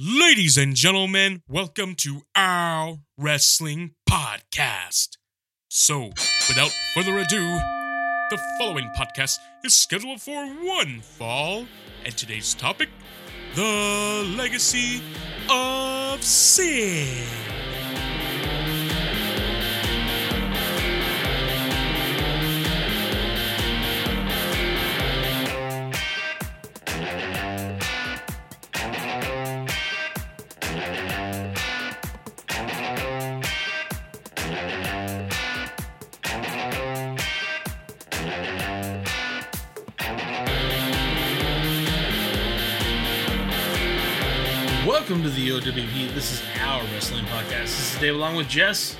Ladies and gentlemen, welcome to our wrestling podcast. So, without further ado, the following podcast is scheduled for one fall, and today's topic the legacy of Sid. Wrestling podcast. This is Dave along with Jess.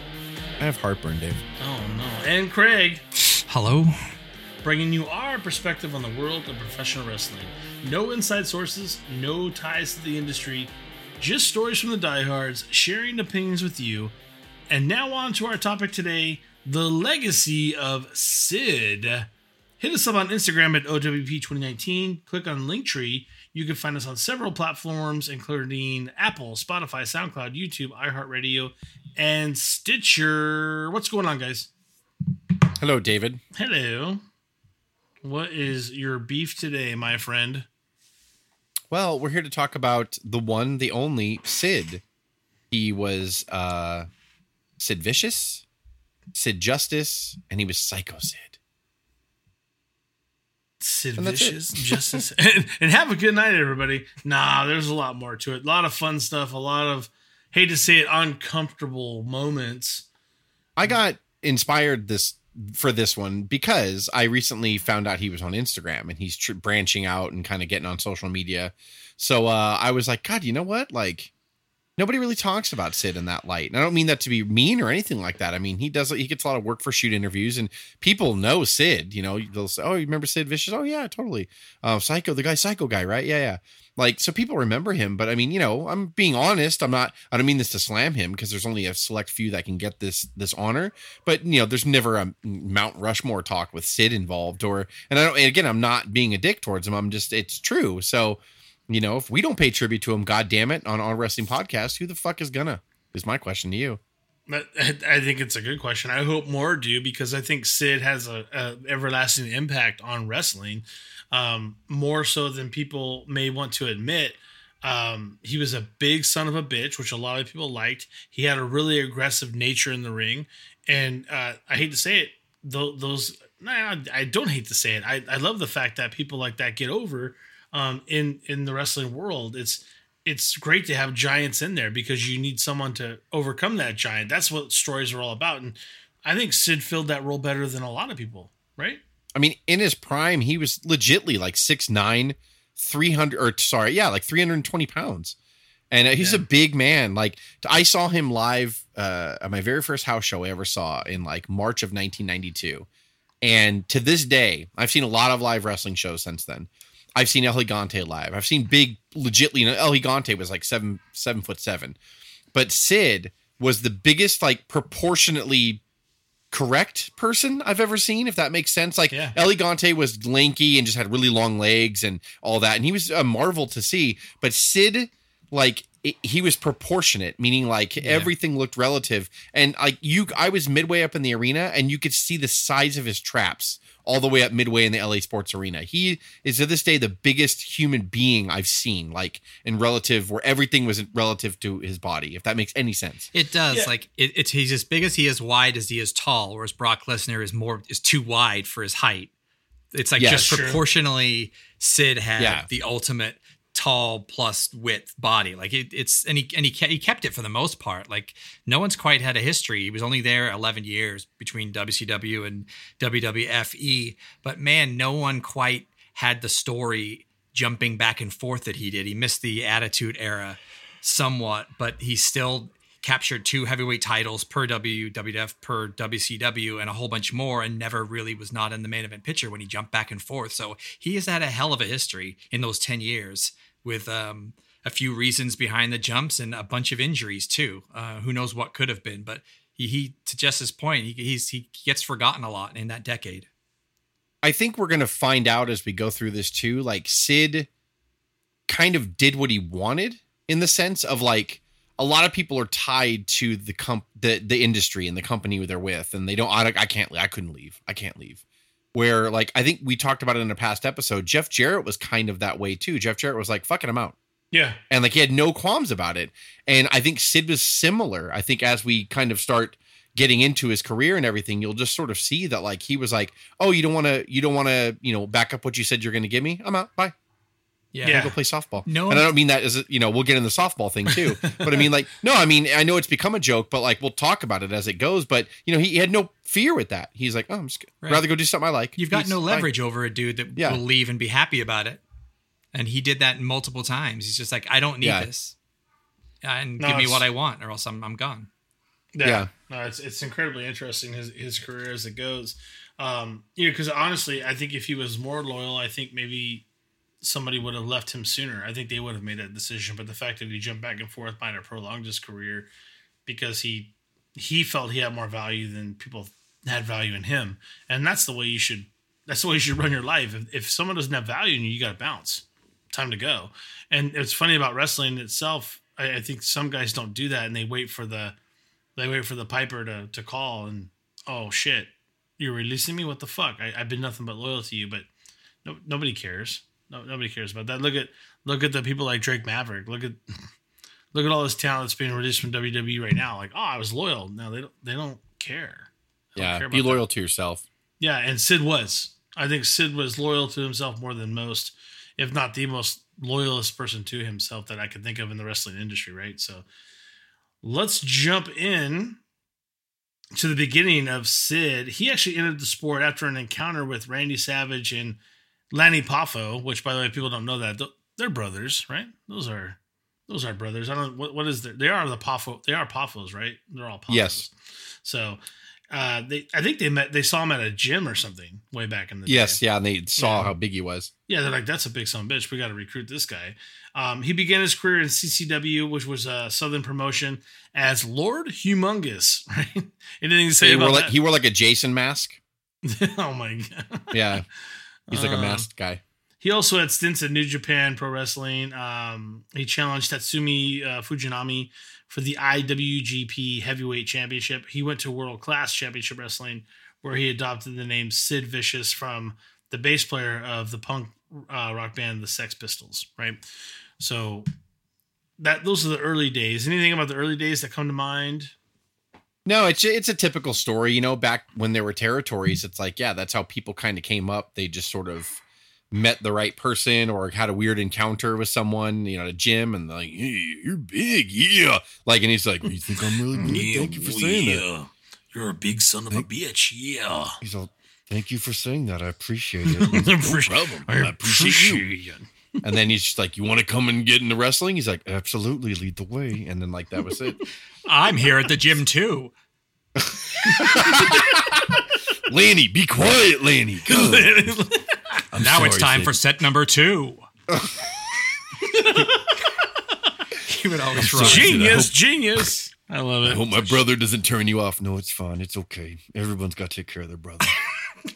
I have heartburn, Dave. Oh no, and Craig, Hello. bringing you our perspective on the world of professional wrestling. No inside sources, no ties to the industry, just stories from the diehards, sharing opinions with you. And now on to our topic today: the legacy of Sid. Hit us up on Instagram at OWP2019. Click on Linktree. You can find us on several platforms, including Apple, Spotify, SoundCloud, YouTube, iHeartRadio, and Stitcher. What's going on, guys? Hello, David. Hello. What is your beef today, my friend? Well, we're here to talk about the one, the only Sid. He was uh Sid Vicious, Sid Justice, and he was Psycho Sid. Sid. Vicious, Justice, and, and have a good night, everybody. Nah, there's a lot more to it. A lot of fun stuff. A lot of, hate to say it, uncomfortable moments. I got inspired this for this one because I recently found out he was on Instagram and he's tr- branching out and kind of getting on social media. So uh, I was like, God, you know what? Like nobody really talks about Sid in that light. And I don't mean that to be mean or anything like that. I mean he does he gets a lot of work for shoot interviews and people know Sid. You know they'll say, Oh, you remember Sid Vicious? Oh yeah, totally. Uh, Psycho, the guy Psycho guy, right? Yeah, yeah. Like so people remember him. But I mean, you know, I'm being honest. I'm not. I don't mean this to slam him because there's only a select few that can get this this honor. But you know, there's never a Mount Rushmore talk with Sid involved. Or and I don't. And again, I'm not being a dick towards him. I'm just it's true. So you know, if we don't pay tribute to him, god damn it, on our wrestling podcast, who the fuck is gonna? Is my question to you. But I think it's a good question. I hope more do because I think Sid has a, a everlasting impact on wrestling, um, more so than people may want to admit. Um, he was a big son of a bitch, which a lot of people liked. He had a really aggressive nature in the ring, and uh, I hate to say it, tho- those. Nah, I don't hate to say it. I, I love the fact that people like that get over um, in in the wrestling world. It's it's great to have giants in there because you need someone to overcome that giant. That's what stories are all about. And I think Sid filled that role better than a lot of people, right? I mean, in his prime, he was legitly like 6'9, 300, or sorry, yeah, like 320 pounds. And uh, he's Yeah. a big man. Like, I saw him live uh, at my very first house show I ever saw in like March of 1992. And to this day, I've seen a lot of live wrestling shows since then. I've seen El Gigante live. I've seen big, legitly, you know, El Gigante was like seven, seven foot seven. But Sid was the biggest, like, proportionately correct person I've ever seen, if that makes sense. Like Yeah. El Gigante was lanky and just had really long legs and all that, and he was a marvel to see. But Sid, like it- he was proportionate, meaning like everything looked relative. And like you, I was midway up in the arena, and you could see the size of his traps all the way up midway in the LA Sports Arena. He is to this day the biggest human being I've seen, like in relative where everything was relative to his body. If that makes any sense. It does. Yeah. Like it, it's he's as big as he is wide as he is tall, whereas Brock Lesnar is more is too wide for his height. It's like Yes. just True. proportionally Sid had Yeah. the ultimate tall plus width body. Like it, it's and he and he kept, he kept it for the most part. Like no one's quite had a history. He was only there 11 years between WCW and WWFE, but man, no one quite had the story jumping back and forth that he did. He missed the Attitude Era somewhat, but he still captured two heavyweight titles per WWF, per WCW, and a whole bunch more, and never really was not in the main event picture when he jumped back and forth. So he has had a hell of a history in those 10 years with um, a few reasons behind the jumps and a bunch of injuries too. Uh, who knows what could have been, but he, he to Jess's point, he, he gets forgotten a lot in that decade. I think we're going to find out as we go through this too. Like Sid kind of did what he wanted in the sense of like a lot of people are tied to the comp the the industry and the company they're with, and they don't. I, I can't. I couldn't leave. I can't leave. Where like I think we talked about it in a past episode. Jeff Jarrett was kind of that way too. Jeff Jarrett was like, "Fucking him out." Yeah. and like he had no qualms about it. And I think Sid was similar. I think as we kind of start getting into his career and everything, you'll just sort of see that like he was like, "Oh, you don't want to, you don't want to, you know, back up what you said you're going to give me. I'm out. Bye. Yeah. Yeah. go play softball." No. and I don't mean that as a, you know we'll get in the softball thing too, but I mean like no, I mean I know it's become a joke, but like we'll talk about it as it goes. But you know he, he had no fear with that. He's like, "Oh, I'm just Right. rather go do something I like." You've got Peace. no Bye." leverage over a dude that Yeah. will leave and be happy about it. And he did that multiple times. He's just like, I don't need Yeah. this. And No, give me what I want, or else I'm, I'm gone. Yeah. Yeah. No, it's it's incredibly interesting his his career as it goes. Um, you know, because honestly, I think if he was more loyal, I think maybe somebody would have left him sooner. I think they would have made that decision. But the fact that he jumped back and forth might have prolonged his career because he he felt he had more value than people had value in him, and that's the way you should. That's the way you should run your life. If, if someone doesn't have value in you, you got to bounce. Time to go. And it's funny about wrestling itself. I, I think some guys don't do that, and they wait for the they wait for the piper to, to call and oh shit you're releasing me what the fuck I, i've been nothing but loyal to you but no, nobody cares no, nobody cares about that. Look at look at the people like drake maverick. Look at look at all this talent that's being released from wwe right now. Like oh i was loyal. No they don't they don't care. They don't Yeah, care be about that. loyal to yourself. yeah and sid was. I think sid was loyal to himself more than most if not the most loyalist person to himself that i could think of in the wrestling industry right? So let's jump in to the beginning of Sid. He actually entered the sport after an encounter with Randy Savage and Lanny Poffo, which, by the way, people don't know that they're brothers, right? Those are those are brothers. I don't. What, what is their? They are the Poffo. They are Poffos, right? They're all Poffos. Yes. So, uh, they. I think they met. They saw him at a gym or something way back in the Yes, day. yeah, and they saw Yeah. how big he was. Yeah, they're like, that's a big son of a bitch. We got to recruit this guy. Um, he began his career in CCW, which was a Southern promotion, as Lord Humongous. Right? Anything to say He wore about like that? he wore like a Jason mask. oh my god. Yeah, he's like a Uh, masked guy. He also had stints in New Japan Pro Wrestling. Um, he challenged Tatsumi uh, Fujinami for the IWGP Heavyweight Championship. He went to World Class Championship Wrestling, where he adopted the name Sid Vicious from the bass player of the punk uh, rock band the Sex Pistols. Right. So that those are the early days. Anything about the early days that come to mind? No, it's it's a typical story. You know, back when there were territories, it's like yeah, that's how people kind of came up. They just sort of met the right person or had a weird encounter with someone, you know, at a gym, and they're like, "Hey, you're big, yeah." Like, and he's like, "You think I'm really good? Thank you for saying that." You're a big son of a bitch. Yeah. He's all, "Thank you for saying that. I appreciate it." No problem. I appreciate you. And then he's just like, "You want to come and get into wrestling?" He's like, "Absolutely, lead the way." And then like that was it. I'm here at the gym too. Lanny, be quiet, Lanny. Now it's time Sid. for set number two. he would always sorry, run. Sid. I Genius, genius. I love it. I hope my brother doesn't turn you off. No, it's fine. It's okay. Everyone's got to take care of their brother.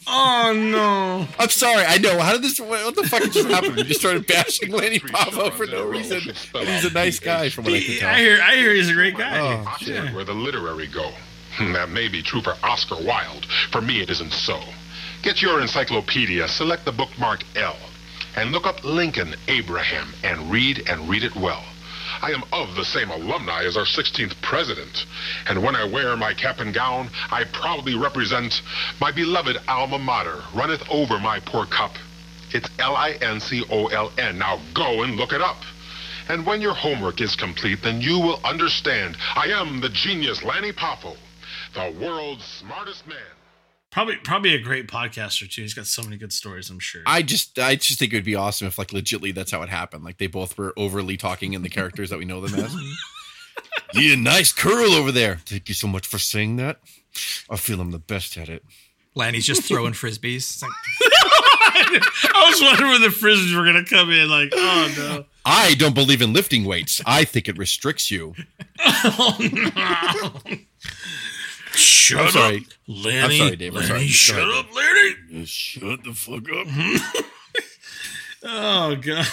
Oh no. I'm sorry. I know. How did this? What what the fuck just happened? You just started bashing Lenny Poffo for no reason. And he's a nice guy, from what I can I hear. I hear he's a great guy. Oh, Oscar, where the literary go. Hmm, that may be true for Oscar Wilde. For me, it isn't so. Get your encyclopedia, select the bookmark L, and look up Lincoln Abraham and read and read it well. I am of the same alumni as our 16th president, and when I wear my cap and gown, I proudly represent my beloved alma mater, runneth over my poor cup. It's L-I-N-C-O-L-N. Now go and look it up. And when your homework is complete, then you will understand I am the genius Lanny Poffo, the world's smartest man. Probably, probably a great podcaster too. He's got so many good stories. I'm sure. I just, I just think it would be awesome if, like, legitly, that's how it happened. Like, they both were overly talking in the characters that we know them as. yeah, nice curl over there. Thank you so much for saying that. I feel I'm the best at it. Lanny's just throwing frisbees. It's like, I was wondering when the frisbees were gonna come in. Like, oh no. I don't believe in lifting weights. I think it restricts you. Oh, Shut I'm sorry. Lenny. I'm sorry, Dave. I'm sorry. Shut ahead, up, Lenny. Shut the fuck up. Oh god.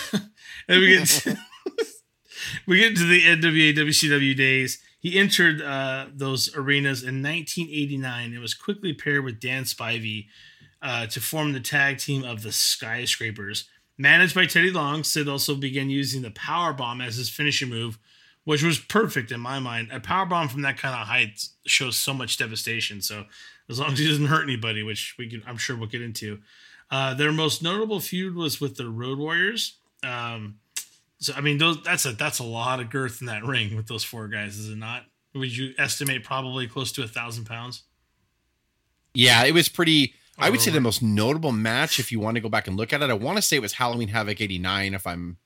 And we get we get to the NWA WCW days. He entered uh, those arenas in 1989 and was quickly paired with Dan Spivey uh, to form the tag team of the Skyscrapers. Managed by Teddy Long, Sid also began using the power bomb as his finishing move, which was perfect in my mind. A power bomb from that kind of height shows so much devastation. So as long as he doesn't hurt anybody, which we can, I'm sure we'll get into. Uh, their most notable feud was with the Road Warriors. Um, so I mean, those that's a that's a lot of girth in that ring with those four guys, is it not? Would you estimate probably close to a thousand pounds? Yeah, it was pretty. I would say the most notable match, if you want to go back and look at it, I want to say it was Halloween Havoc '89, if I'm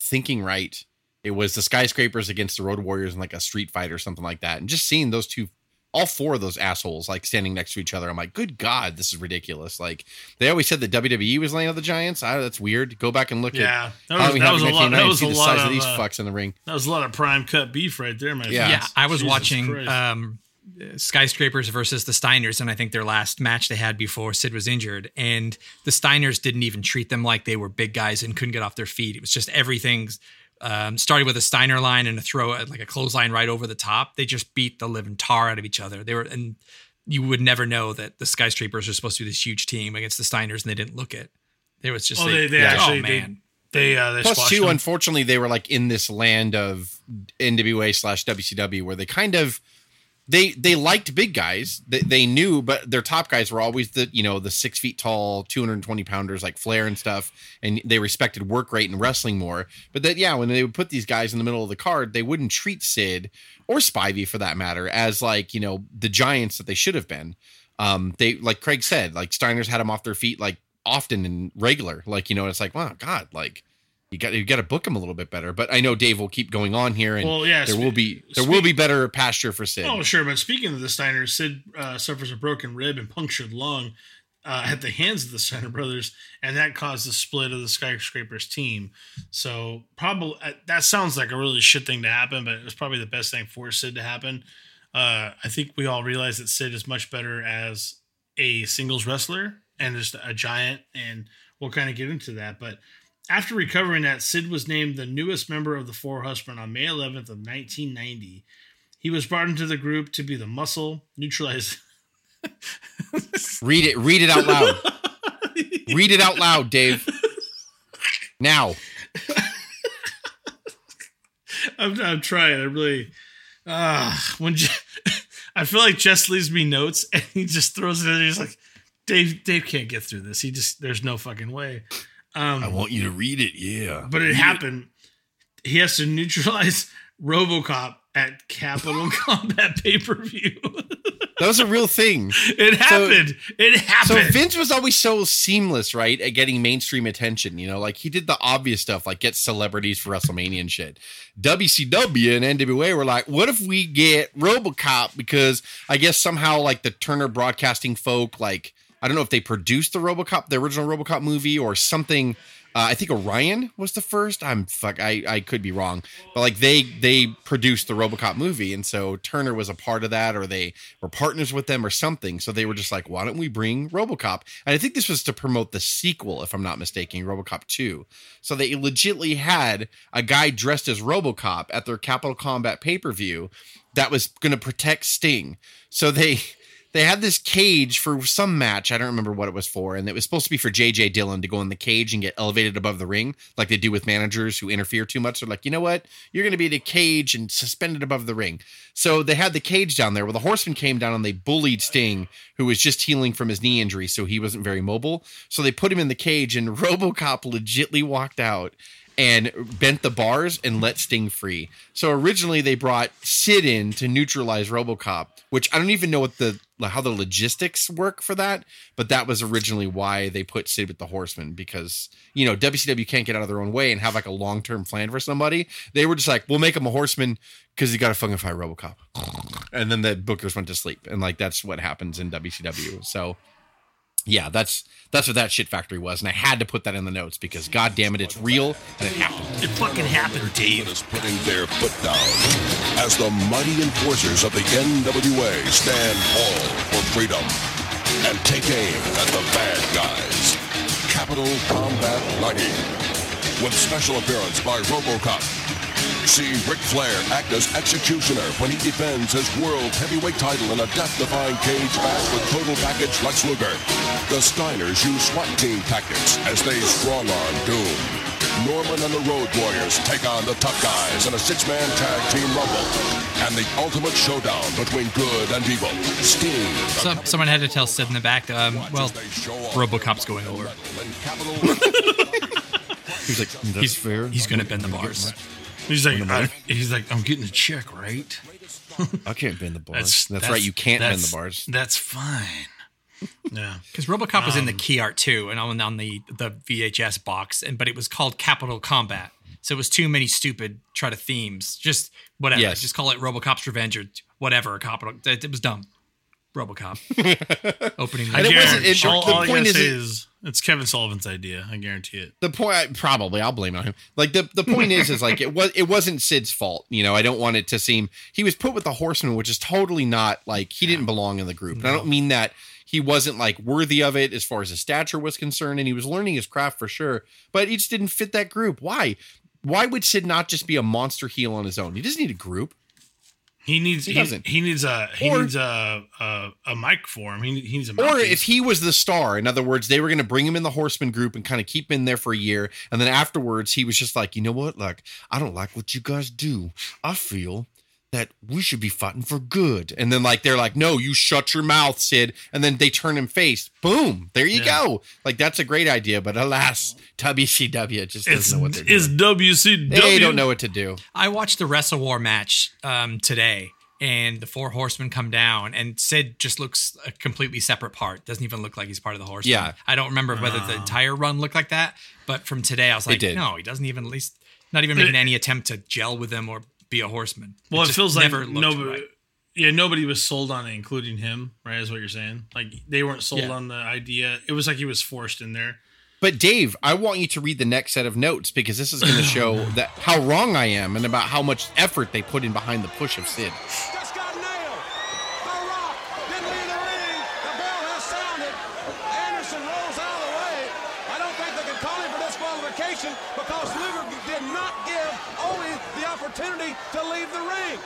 thinking right. It was the Skyscrapers against the Road Warriors and like a street fight or something like that, and just seeing those two, all four of those assholes like standing next to each other, I'm like, good God, this is ridiculous. Like they always said that WWE was laying out the Giants. I, that's weird. Go back and look at Yeah, that was, that was a lot. That was see a the lot size of, of these uh, fucks in the ring. That was a lot of prime cut beef right there, my Yeah. Yeah, I was Jesus watching Christ. um, Skyscrapers versus the Steiners, and I think their last match they had before Sid was injured, and the Steiners didn't even treat them like they were big guys and couldn't get off their feet. It was just everything um, started with a Steiner line and a throw, at like a clothesline right over the top. They just beat the living tar out of each other. They were, and you would never know that the Skyscrapers were supposed to be this huge team against the Steiners, and they didn't look it. It was just, Oh, they- they oh actually- they- man. They uh, they Plus, too, them. unfortunately, they were like in this land of NWA slash WCW where they kind of they they liked big guys. They, they knew, but their top guys were always the you know the six feet tall, two hundred and twenty pounders like Flair and stuff, and they respected work rate and wrestling more. But that yeah, when they would put these guys in the middle of the card, they wouldn't treat Sid or Spivey for that matter as like you know the giants that they should have been. Um, they like Craig said, like Steiner's had them off their feet like often and regular. Like you know, it's like wow, God, like you got you got to book him a little bit better. But I know Dave will keep going on here, and Well, yeah, there spe- will be there will be better pasture for Sid. Oh, sure. But speaking of the Steiners, Sid uh, suffers a broken rib and punctured lung uh, at the hands of the Steiner brothers, and that caused the split of the Skyscrapers team. So, probably uh, that sounds like a really shit thing to happen, but it was probably the best thing for Sid to happen. Uh, I think we all realize that Sid is much better as a singles wrestler and just a giant, and we'll kind of get into that. But after recovering that, Sid was named the newest member of the Four Horsemen on May 11th of 1990. He was brought into the group to be the muscle, neutralize. Read it. Read it out loud. read it out loud, Dave. Now, I'm, I'm trying. I really. Uh, when Je- I feel like Jess leaves me notes and he just throws it in. There. He's like, Dave, Dave can't get through this. He just, there's no fucking way. Um, want you to read it. Yeah. but it happened. He has to neutralize RoboCop at Capital Combat pay per view. That was a real thing. it happened. it happened. So. Vince was always so seamless, right, at getting mainstream attention. You know, like he did the obvious stuff, like get celebrities for WrestleMania and shit. WCW and NWA were like, what if we get RoboCop? Because I guess somehow, like the Turner Broadcasting folk, like I don't know if they produced the RoboCop, the original RoboCop movie, or something. Uh, I think Orion was the first. I'm fuck. I I could be wrong, but like they they produced the RoboCop movie, and so Turner was a part of that, or they were partners with them, or something. So they were just like, why don't we bring RoboCop? And I think this was to promote the sequel, if I'm not mistaken, RoboCop Two. So they legitimately had a guy dressed as RoboCop at their Capital Combat pay per view that was going to protect Sting. So they they had this cage for some match. I don't remember what it was for, and it was supposed to be for JJ Dillon to go in the cage and get elevated above the ring, like they do with managers who interfere too much. They're like, you know what, you're going to be in a cage and suspended above the ring. So they had the cage down there. Well, the Horseman came down and they bullied Sting, who was just healing from his knee injury, so he wasn't very mobile. So they put him in the cage, and RoboCop legitly walked out and bent the bars and let Sting free. So originally they brought Sid in to neutralize RoboCop, which I don't even know what the how the logistics work for that, but that was originally why they put Sid with the Horsemen because you know WCW can't get out of their own way and have like a long term plan for somebody. They were just like, we'll make him a Horseman because he got to fucking fight RoboCop, and then the bookers went to sleep, and like that's what happens in WCW. So yeah, that's that's what that shit factory was, and I had to put that in the notes because god damn it, it's real and it happened. it fucking happened, Dave. is putting their foot down as the mighty enforcers of the NWA stand all for freedom and take aim at the bad guys. Capital Combat 90 with special appearance by RoboCop, See Ric Flair act as executioner when he defends his world heavyweight title in a death-defying cage match with total package Lex Luger. The Steiners use SWAT team tactics as they strong arm Doom. Norman and the Road Warriors take on the Tough Guys in a six-man tag team rumble. And the ultimate showdown between good and evil. Sting. So, someone had to tell Sid in the back, um, well, RoboCop's going over. He's like, that's He's fair. He's going to bend the bars. He's like, I, he's like, I'm getting a check, right? I can't bend the bars. That's, right. You can't bend the bars. That's fine. Yeah. Because RoboCop was in Um, the key art too, and on, on the the VHS box, and but it was called Capital Combat, so it was too many stupid try to themes. Just whatever. Yes. Just call it RoboCop's Revenge or whatever. Capital. It, it was dumb. RoboCop opening. I And it the- wasn't- guarantee, it- all, the all I point gotta is say it- is it's Kevin Sullivan's idea. I guarantee it. the point probably I'll blame it on him. Like the the point is is like it was it wasn't Sid's fault. You know, I don't want it to seem he was put with the horseman, which is totally not like he didn't belong in the group. And I don't mean that he wasn't like worthy of it as far as his stature was concerned, and he was learning his craft for sure, but he just didn't fit that group. Why? Why would Sid not just be a monster heel on his own? He doesn't need a group. He needs He he, doesn't. he needs a he Or- needs a, a a mic for him. He, he needs a Or if he was the star, in other words, they were going to bring him in the Horseman group and kind of keep him in there for a year, and then afterwards he was just like, you know what, like I don't like what you guys do. I feel that we should be fighting for good, and then like they're like, no, you shut your mouth, Sid, and then they turn him face. Boom, there you Yeah. go. Like that's a great idea, but alas, WCW just doesn't it's know what they're it's doing. WCW. They don't know what to do. I watched the Wrestle War match um, today, and the four horsemen come down, and Sid just looks a completely separate part. Doesn't even look like he's part of the horsemen. Yeah. I don't remember whether the entire run looked like that, but from today, I was like, no, he doesn't even at least not even making any attempt to gel with them or be a horseman. Well, it, just feels like never looked nobody. right. Yeah, nobody was sold on it, including him. Right, is what you're saying. Like they weren't sold Yeah. on the idea. It was like he was forced in there. But Dave, I want you to read the next set of notes because this is going to show that how wrong I am and about how much effort they put in behind the push of Sid. Just got nailed. The Rock didn't leave the ring. The bell has sounded. Anderson rolls out of the way. I don't think they can call him for disqualification because Luger did not give Ole the opportunity to leave the ring.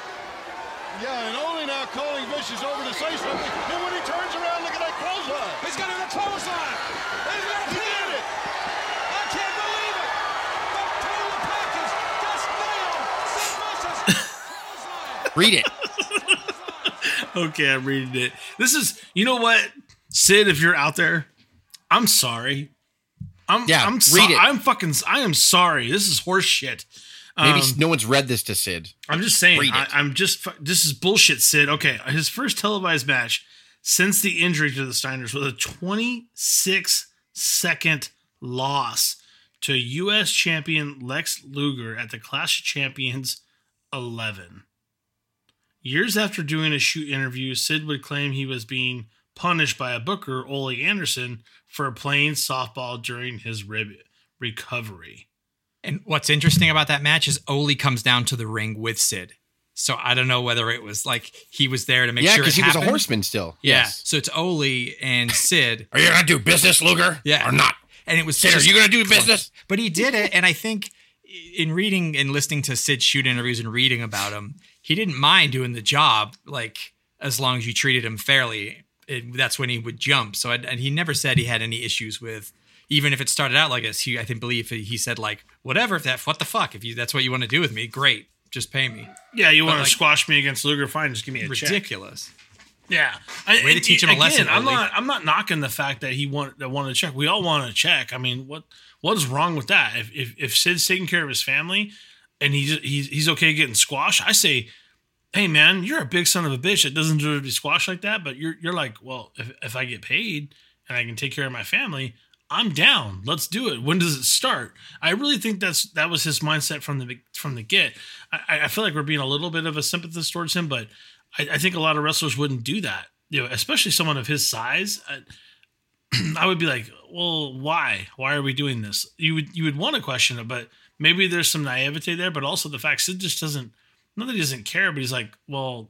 Yeah, and only now calling Vicious over to say something. Then when he turns around, look at that clothesline. He's got him in a clothesline. He's got a pin. I can't believe it. The total package just nailed Sid Vicious. Clothesline. Read it. Okay, I'm reading it. This is, you know what, Sid, if you're out there, I'm sorry. I'm, Yeah, I'm so- read it. I'm fucking, I am sorry. This is horse shit. Maybe Um, no one's read this to Sid. I'm just saying. I. I'm just. This is bullshit, Sid. Okay, his first televised match since the injury to the Steiners was a 26 second loss to U.S. champion Lex Luger at the Clash of Champions 11. Years after doing a shoot interview, Sid would claim he was being punished by a booker, Ole Anderson, for playing softball during his rib recovery. And what's interesting about that match is Ole comes down to the ring with Sid. So I don't know whether it was like he was there to make Yeah, sure because it he was a horseman still. Yeah. Yes. So it's Ole and Sid. Are you gonna do business, Luger? Yeah. Or not? And it was Sid, are you gonna do close. business? But he did it, and I think in reading and listening to Sid shoot interviews and reading about him, he didn't mind doing the job, like as long as you treated him fairly. It, that's when he would jump. So, I, and he never said he had any issues with, even if it started out like this. He, I think, believe he said like, whatever. If that, what the fuck? If you, that's what you want to do with me, great. Just pay me. Yeah, you want to like- squash me against Luger? Fine, just give me a check. Ridiculous. Yeah, I, Way to teach him a lesson, I'm Ole. not. I'm not knocking the fact that he wanted that wanted a check. We all want a check. I mean, what what is wrong with that? If if, if Sid's taking care of his family and he's he's he's okay getting squashed, I say, hey man, you're a big son of a bitch that doesn't deserve to be squashed like that. But you're you're like, well, if if I get paid and I can take care of my family. I'm down. Let's do it. When does it start? I really think that's that was his mindset from the from the get. I, I feel like we're being a little bit of a sympathist towards him, but I, I think a lot of wrestlers wouldn't do that. You know, especially someone of his size. I, I would be like, well, why? Why are we doing this? You would you would want to question it, but maybe there's some naivete there. But also the fact Sid just doesn't. Not that he doesn't care, but he's like, well,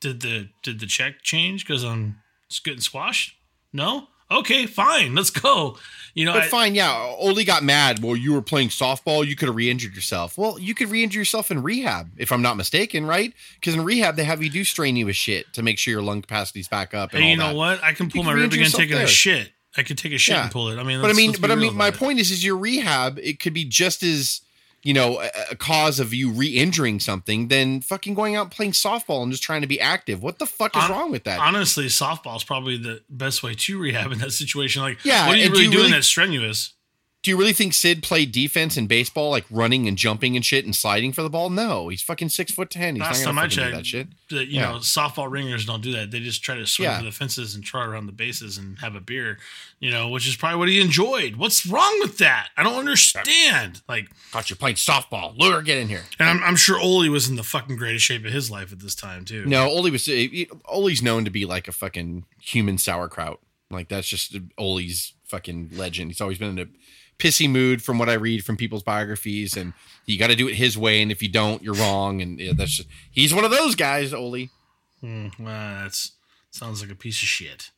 did the did the check change because I'm getting squashed? No. Okay, fine, let's go. You know, But I- fine, yeah. Ole got mad. Well, you were playing softball. You could have re-injured yourself. Well, you could re-injure yourself in rehab, if I'm not mistaken, right? Because in rehab they have you do strain you strenuous shit to make sure your lung capacity's back up. And hey, all you know that. what? I can pull You my rib again taking there. a shit. I could take a shit Yeah. and pull it. I mean, but I mean, but I mean, my point is, is your rehab. It could be just as you know a, a cause of you re-injuring something than fucking going out and playing softball and just trying to be active. What the fuck is Hon- wrong with that? Honestly, softball is probably the best way to rehab in that situation. Like, Yeah, what are you and do you doing really- that's strenuous? Do you really think Sid played defense in baseball, like running and jumping and shit and sliding for the ball? No, he's fucking six foot ten. He's Last not time gonna I fucking do checked, that shit. the, you Yeah. know, softball ringers don't do that. They just try to swing Yeah. the fences and trot around the bases and have a beer, you know, which is probably what he enjoyed. What's wrong with that? I don't understand. Like, Thought you playing softball. Lure, get in here. and I'm, I'm sure Ole was in the fucking greatest shape of his life at this time too. No, Ole was eh, eh, Ole's known to be like a fucking human sauerkraut. Like that's just Ole's fucking legend. He's always been in a pissy mood from what I read from people's biographies, and you got to do it his way, and if you don't, you're wrong. And yeah, that's just he's one of those guys, Ole. Hmm, well, that's sounds like a piece of shit.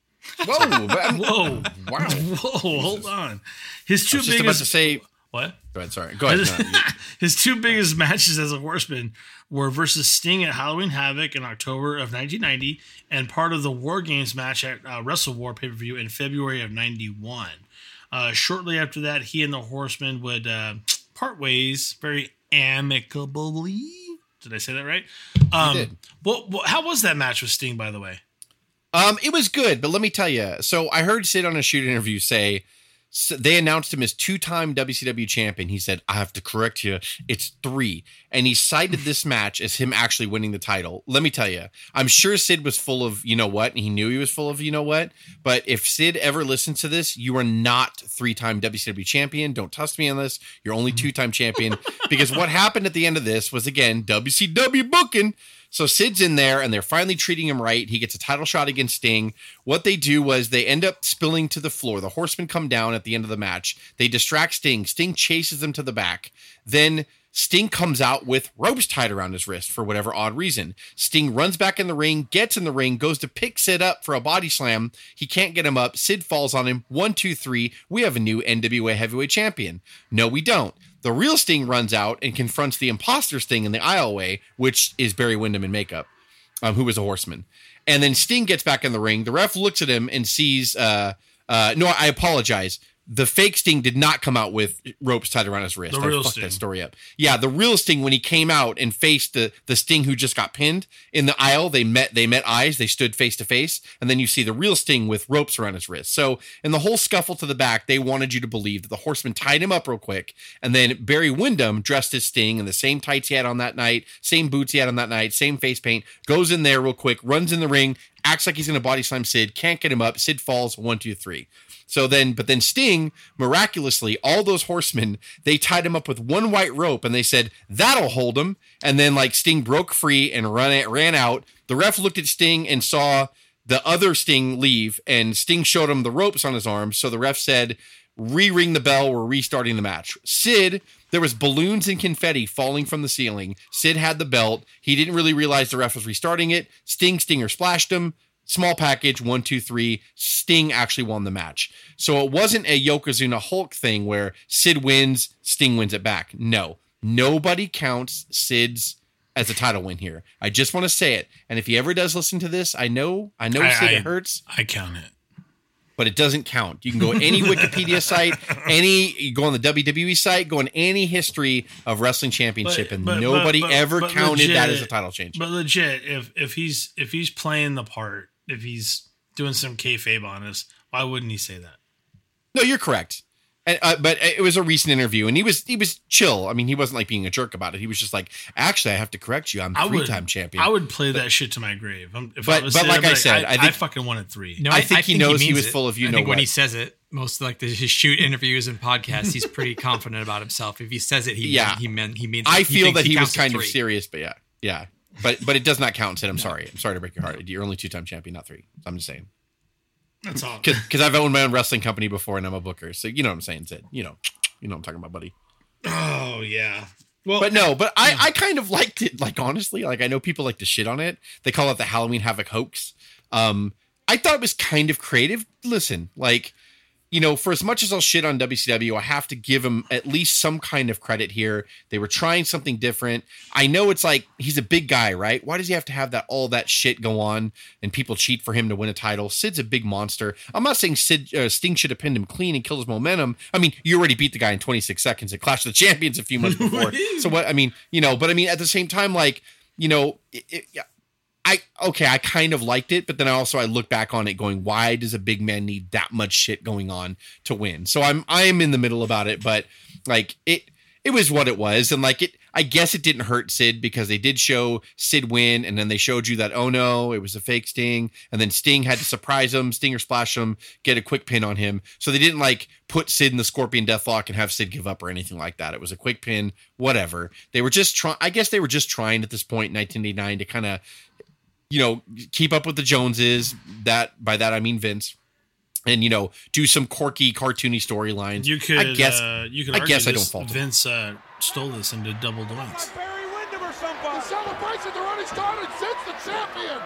Whoa, but Whoa, wow. whoa, hold on. His I two was just about biggest to say. what? Go ahead. Sorry. Go ahead. No, His two biggest matches as a horseman were versus Sting at Halloween Havoc in October of 1990 and part of the War Games match at uh, Wrestle War pay per view in February of 91. Uh, shortly after that, he and the Horseman would uh, part ways very amicably. Did I say that right? Um, did. What, what, how was that match with Sting, by the way? Um, it was good, but let me tell you. So I heard Sid on a shoot interview say so they announced him as two-time WCW champion. He said, "I have to correct you. It's three. and he cited this match as him actually winning the title. Let me tell you, I'm sure Sid was full of you know what, and he knew he was full of you know what. But if Sid ever listens to this, you are not three-time WCW champion. Don't trust me on this. You're only mm-hmm. two-time champion because what happened at the end of this was again WCW booking." So Sid's in there and they're finally treating him right. He gets a title shot against Sting. What they do was they end up spilling to the floor. The horsemen come down at the end of the match. They distract Sting. Sting chases them to the back. Then Sting comes out with ropes tied around his wrist for whatever odd reason. Sting runs back in the ring, gets in the ring, goes to pick Sid up for a body slam. He can't get him up. Sid falls on him. One, two, three. We have a new NWA heavyweight champion. No, we don't. The real Sting runs out and confronts the imposter Sting in the aisleway, which is Barry Windham in makeup, um, who was a horseman. And then Sting gets back in the ring. The ref looks at him and sees, uh, uh, no, I apologize. The fake Sting did not come out with ropes tied around his wrist. The I real fucked Sting. that story up. Yeah, the real Sting when he came out and faced the the Sting who just got pinned in the aisle, they met they met eyes, they stood face to face, and then you see the real Sting with ropes around his wrist. So in the whole scuffle to the back, they wanted you to believe that the horseman tied him up real quick, and then Barry Windham dressed as Sting in the same tights he had on that night, same boots he had on that night, same face paint, goes in there real quick, runs in the ring, acts like he's gonna body slam Sid, can't get him up, Sid falls, one, two, three. So then, but then Sting, miraculously, all those horsemen, they tied him up with one white rope and they said, that'll hold him. And then like Sting broke free and run ran out. The ref looked at Sting and saw the other Sting leave and Sting showed him the ropes on his arms. So the ref said, re-ring the bell, we're restarting the match. Sid, there was balloons and confetti falling from the ceiling. Sid had the belt. He didn't really realize the ref was restarting it. Sting Stinger splashed him. Small package, one, two, three. Sting actually won the match. So it wasn't a Yokozuna Hulk thing where Sid wins, Sting wins it back. No, nobody counts Sid's as a title win here. I just want to say it. And if he ever does listen to this, I know, I know I- Sid I- it hurts, I count it. But it doesn't count. You can go any Wikipedia site, any you go on the WWE site, go on any history of wrestling championship, and but- nobody but- ever but counted that as a title change. But legit, if if he's if he's playing the part, if he's doing some kayfabe on us, why wouldn't he say that? No, you're correct. And, uh, but it was a recent interview, and he was he was chill. I mean, he wasn't like being a jerk about it. He was just like, "Actually, I have to correct you. I'm I three time champion." I would play that shit to my grave. I'm- If But- I was but Sid, like I'd be I said, I, I think- fucking wanted three. No, I think he knows he means was it. full of you I know think when he says it, most like the, his shoot interviews and podcasts, he's pretty confident about himself. If he says it, he Yeah. he meant he means. I he feel thinks that he, was kind of serious, but yeah, yeah. But but it does not count. Sid, I'm sorry. I'm sorry to break your heart. You're only two time champion, not three. I'm just saying That's all. because I've owned my own wrestling company before, and I'm a booker, so you know what I'm saying, Sid. You know, you know what I'm talking about, buddy. Oh yeah. Well, But no, but I, I kind of liked it. Like honestly, like I know people like to shit on it. They call it the Halloween Havoc hoax. Um, I thought it was kind of creative. Listen, like, you know, for as much as I'll shit on WCW, I have to give him at least some kind of credit here. They were trying something different. I know it's like he's a big guy, right? Why does he have to have that all that shit go on and people cheat for him to win a title? Sid's a big monster. I'm not saying Sid uh, Sting should have pinned him clean and killed his momentum. I mean, you already beat the guy in 26 seconds at Clash of the Champions a few months before. so what? I mean, you know, but I mean, at the same time, like, you know, it, it, I okay, I kind of liked it, but then I also I look back on it going, why does a big man need that much shit going on to win? So I'm I'm in the middle about it, but like it it was what it was, and like it I guess it didn't hurt Sid because they did show Sid win, and then they showed you that oh no, it was a fake Sting, and then Sting had to surprise him, Stinger splash him, get a quick pin on him. So they didn't like put Sid in the Scorpion Deathlock and have Sid give up or anything like that. It was a quick pin, whatever. They were just trying. I guess they were just trying at this point in 1989 to kind of you know, keep up with the Joneses. That by that I mean Vince, and you know, do some quirky, cartoony storylines. You could, I guess, uh, you could. I argue guess I don't this- fault him. Vince uh, stole this into double doinks. Barry Windham or somebody. The somebody. celebrations are already started since the champion.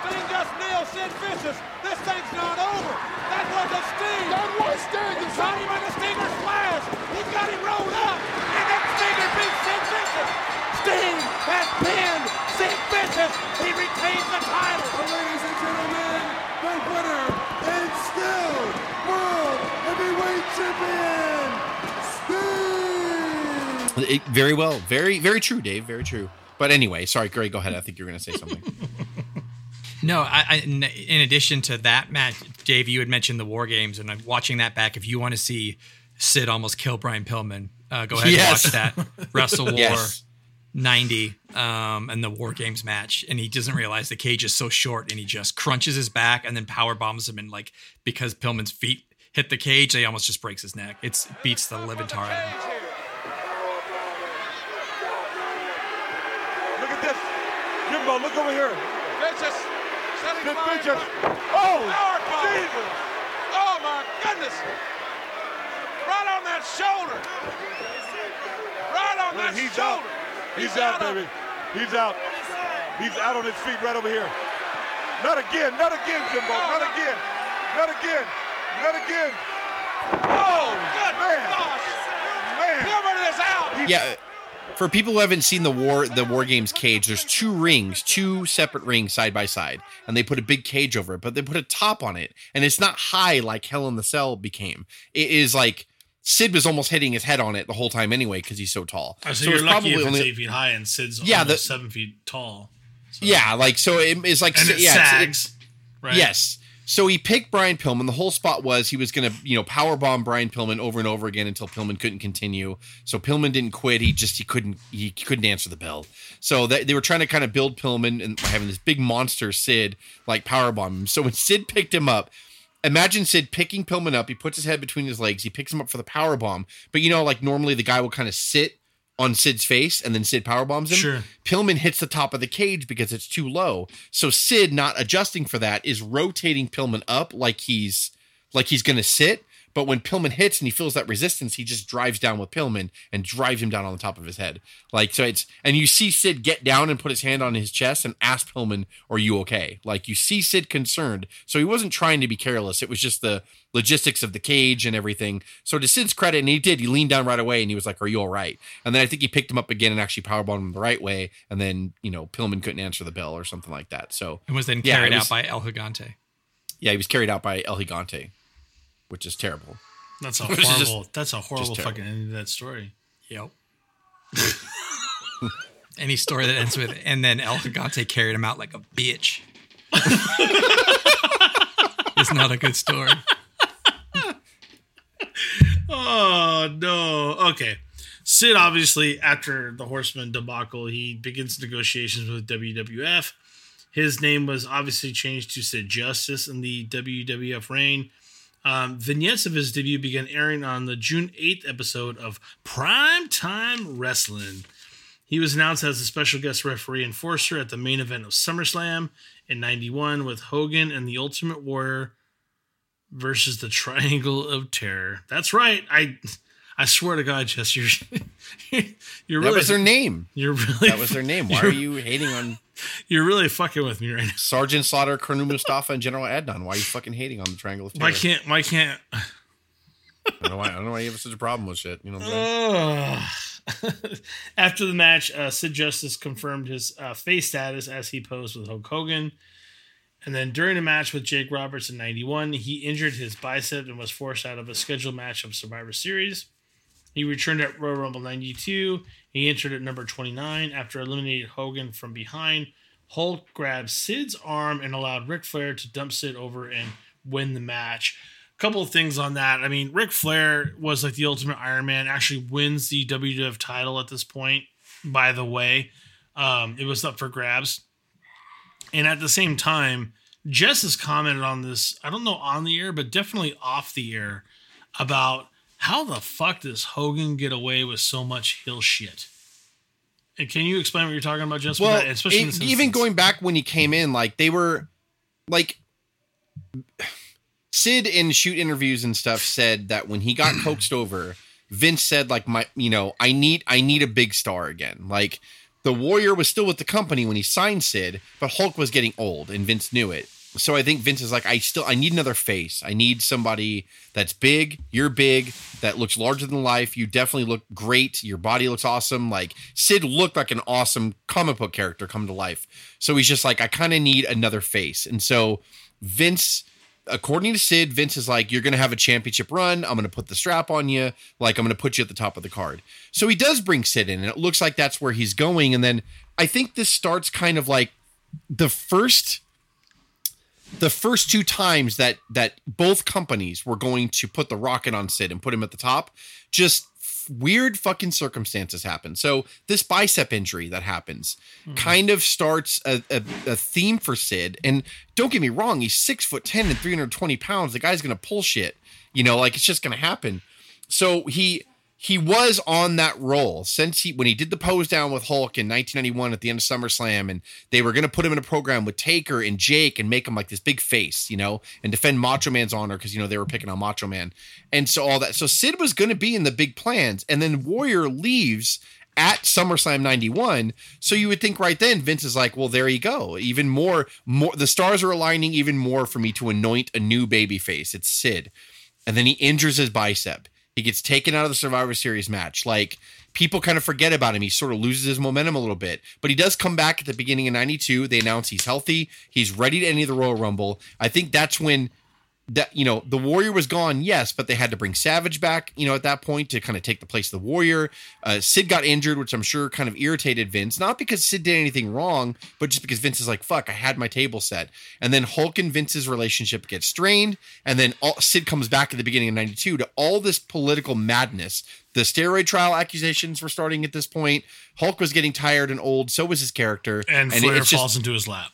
Sting just nailed Sid Vicious. This thing's not over. That was a Sting. That was Sting. He's got him in the Stinger splash. He's got him rolled up. And then Stinger beats Sid Vicious. Sting has pinned Sid He retains the title. Ladies and gentlemen, the winner and still world heavyweight champion, Sting. It- very well, very very true, Dave. Very true. But anyway, sorry, Greg. Go ahead. I think you're going to say something. No, I, I, in in addition to that match, Dave, you had mentioned the War Games, and I'm watching that back. If you want to see Sid almost kill Brian Pillman, uh, go ahead Yes. and watch that Wrestle War Yes. 90 um, and the War Games match. And he doesn't realize the cage is so short, and he just crunches his back and then power bombs him. And like because Pillman's feet hit the cage, they almost just breaks his neck. It's beats the living tar out of him. Look at this. Jimbo, look over here. Vicious. Setting Sid fire. Vicious. Oh, Power bomb. Jesus. Oh my goodness. Right on that shoulder. Right on that He's out. Shoulder. He's out, baby. He's out. He's out on his feet right over here. Not again. Not again, Jimbo. Not again. Not again. Not again. Oh, good Man. gosh. Man. Pillman is out. yeah. For people who haven't seen the war the war games cage, there's two rings, two separate rings side by side, and they put a big cage over it, but they put a top on it, and it's not high like Hell in the Cell became. It is like Sid was almost hitting his head on it the whole time anyway because he's so tall. Oh, so, you're it's lucky if it's eight feet high and Sid's Yeah, the- seven feet tall. yeah, like so it, it's like And it yeah, it's- sags. right? Yes. So he picked Brian Pillman. The whole spot was he was going to, you know, power bomb Brian Pillman over and over again until Pillman couldn't continue. So Pillman didn't quit. He just he couldn't he couldn't answer the bell. So that they were trying to kind of build Pillman and having this big monster Sid like power bomb him. So when Sid picked him up, imagine Sid picking Pillman up. He puts his head between his legs. He picks him up for the power bomb. But you know, like normally the guy will kind of sit on Sid's face and then Sid power bombs him. Sure. Pillman hits the top of the cage because it's too low. So Sid, not adjusting for that, is rotating Pillman up like he's like he's gonna sit. But when Pillman hits and he feels that resistance, he just drives down with Pillman and drives him down on the top of his head. Like so, it's and you see Sid get down and put his hand on his chest and ask Pillman, "Are you okay?" Like you see Sid concerned. So he wasn't trying to be careless. It was just the logistics of the cage and everything. So to Sid's credit, and he did, he leaned down right away and he was like, "Are you all right?" And then I think he picked him up again and actually powerbombed him the right way. And then you know Pillman couldn't answer the bell or something like that. So And was then Yeah, carried it out was- by El Gigante. yeah, he was carried out by El Gigante, which is terrible. That's a Which is just- horrible. that's a horrible fucking end to that story. Yep. Any story that ends with and then El Gigante carried him out like a bitch. it's not a good story. Oh no. Okay. Sid obviously after the Horseman debacle, he begins negotiations with WWF. His name was obviously changed to Sid Justice in the WWF reign. Um, vignettes of his debut began airing on the June 8th episode of Prime Time Wrestling. He was announced as a special guest referee enforcer at the main event of SummerSlam in 91 with Hogan and the Ultimate Warrior versus the Triangle of Terror. That's right. I I swear to God, Jess, you're you're That really was their name. you're really That was their name. Why are you hating on you're really fucking with me right now. Sergeant Slaughter, Colonel Mustafa, and General Adnan? Why are you fucking hating on the Triangle of Terror? Why can't why can't I don't know why. I don't know why you have such a problem with shit. You know what I'm saying? After the match, uh, Sid Justice confirmed his uh, face status as he posed with Hulk Hogan. And then during a match with Jake Roberts in 91, he injured his bicep and was forced out of a scheduled match of Survivor Series. He returned at Royal Rumble 92. He entered at number 29 after eliminating Hogan from behind. Hulk grabbed Sid's arm and allowed Ric Flair to dump Sid over and win the match. A couple of things on that. I mean, Ric Flair was like the ultimate Iron Man, actually wins the WWF title at this point, by the way. Um, it was up for grabs. And at the same time, Jess has commented on this, I don't know on the air, but definitely off the air, about how the fuck does Hogan get away with so much hill shit? And can you explain what you're talking about, Jess? Well, especially in it- even going back when he came in, like they were like Sid in shoot interviews and stuff said that when he got coaxed over, Vince said like my you know I need I need a big star again. Like the Warrior was still with the company when he signed Sid, but Hulk was getting old and Vince knew it. So I think Vince is like I still I need another face. I need somebody that's big, you're big, that looks larger than life. You definitely look great. Your body looks awesome. Like Sid looked like an awesome comic book character come to life. So he's just like I kind of need another face. And so Vince according to Sid, Vince is like, You're to have a championship run. I'm to put the strap on you. Like, I'm to put you at the top of the card. So he does bring Sid in, and it looks like that's where he's going. And then I think this starts kind of like the first. The first two times that that both companies were going to put the rocket on Sid and put him at the top, just weird fucking circumstances happen. So this bicep injury that happens hmm. kind of starts a, a, a theme for Sid. And don't get me wrong, he's six foot ten and three hundred twenty pounds. The guy's gonna pull shit. You know, like it's just gonna happen. So he he was on that roll since he when he did the pose down with Hulk in 1991 at the end of SummerSlam, and they were going to put him in a program with Taker and Jake and make him like this big face, you know, and defend Macho Man's honor because you know they were picking on Macho Man, and so all that. So Sid was going to be in the big plans, and then Warrior leaves at SummerSlam 91. So you would think right then Vince is like, well, there you go. Even more, more the stars are aligning even more for me to anoint a new baby face. It's Sid. And then he injures his bicep. He gets taken out of the Survivor Series match. Like people kind of forget about him. He sort of loses his momentum a little bit, but he does come back at the beginning of 92. They announce he's healthy. He's ready to enter the Royal Rumble. I think that's when that you know the warrior was gone yes but they had to bring savage back you know at that point to kind of take the place of the warrior. Uh, sid got injured which i'm sure kind of irritated vince not because sid did anything wrong but just because vince is like fuck i had my table set. And then hulk and vince's relationship gets strained and then all, sid comes back at the beginning of 92 to all this political madness. The steroid trial accusations were starting at this point. Hulk was getting tired and old so was his character. And Flair it's just- falls into his lap.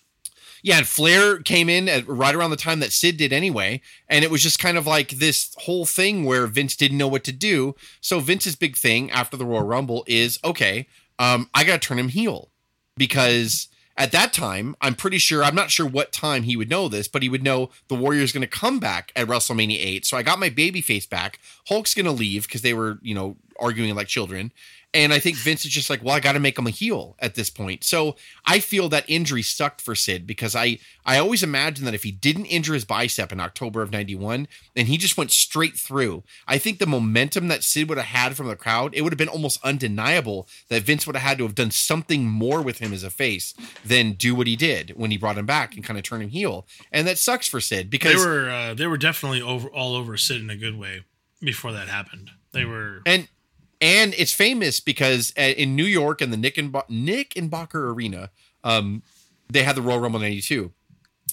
Yeah, and Flair came in at right around the time that Sid did anyway, and it was just kind of like this whole thing where Vince didn't know what to do. So Vince's big thing after the Royal Rumble is okay, um, I got to turn him heel because at that time, I'm pretty sure I'm not sure what time he would know this, but he would know the Warrior's going to come back at WrestleMania 8. So I got my baby face back. Hulk's going to leave because they were, you know, arguing like children. And I think Vince is just like, well, I got to make him a heel at this point. So I feel that injury sucked for Sid because I I always imagine that if he didn't injure his bicep in October of '91, then he just went straight through. I think the momentum that Sid would have had from the crowd, it would have been almost undeniable that Vince would have had to have done something more with him as a face than do what he did when he brought him back and kind of turn him heel. And that sucks for Sid because They were uh, they were definitely over all over Sid in a good way before that happened. They were and and it's famous because in New York in the Nick and Knickerbocker Arena, um, they had the Royal Rumble '92.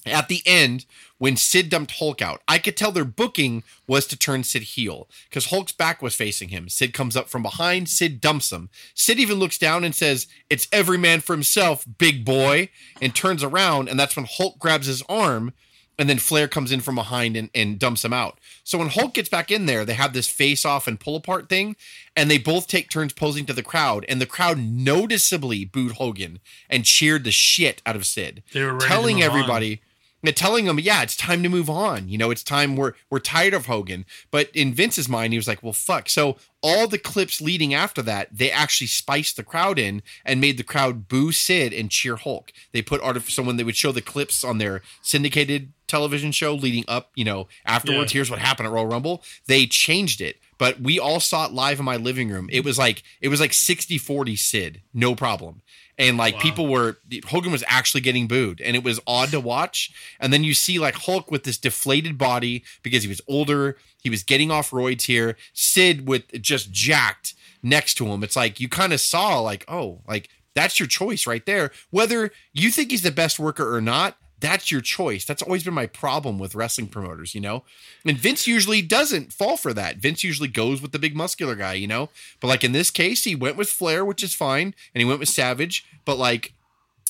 At the end, when Sid dumped Hulk out, I could tell their booking was to turn Sid heel because Hulk's back was facing him. Sid comes up from behind, Sid dumps him. Sid even looks down and says, It's every man for himself, big boy, and turns around, and that's when Hulk grabs his arm and then Flair comes in from behind and, and dumps him out. So when Hulk gets back in there, they have this face off and pull apart thing, and they both take turns posing to the crowd, and the crowd noticeably booed Hogan and cheered the shit out of Sid, They were telling everybody. on. And telling him, yeah, it's time to move on. You know, it's time we're we're tired of Hogan. But in Vince's mind, he was like, well, fuck. So all the clips leading after that, they actually spiced the crowd in and made the crowd boo Sid and cheer Hulk. They put art so someone they would show the clips on their syndicated television show leading up, you know, afterwards, Yeah. here's what happened at Royal Rumble. They changed it. But we all saw it live in my living room. It was like it was like 60-40 Sid, no problem. And like Wow. people were Hogan was actually getting booed and it was odd to watch. And then you see like Hulk with this deflated body because he was older, he was getting off roids here, Sid with just jacked next to him. It's like you kind of saw like, oh, like that's your choice right there. Whether you think he's the best worker or not, that's your choice. That's always been my problem with wrestling promoters, you know? And Vince usually doesn't fall for that. Vince usually goes with the big muscular guy, you know? But like in this case, he went with Flair, which is fine, and he went with Savage, but like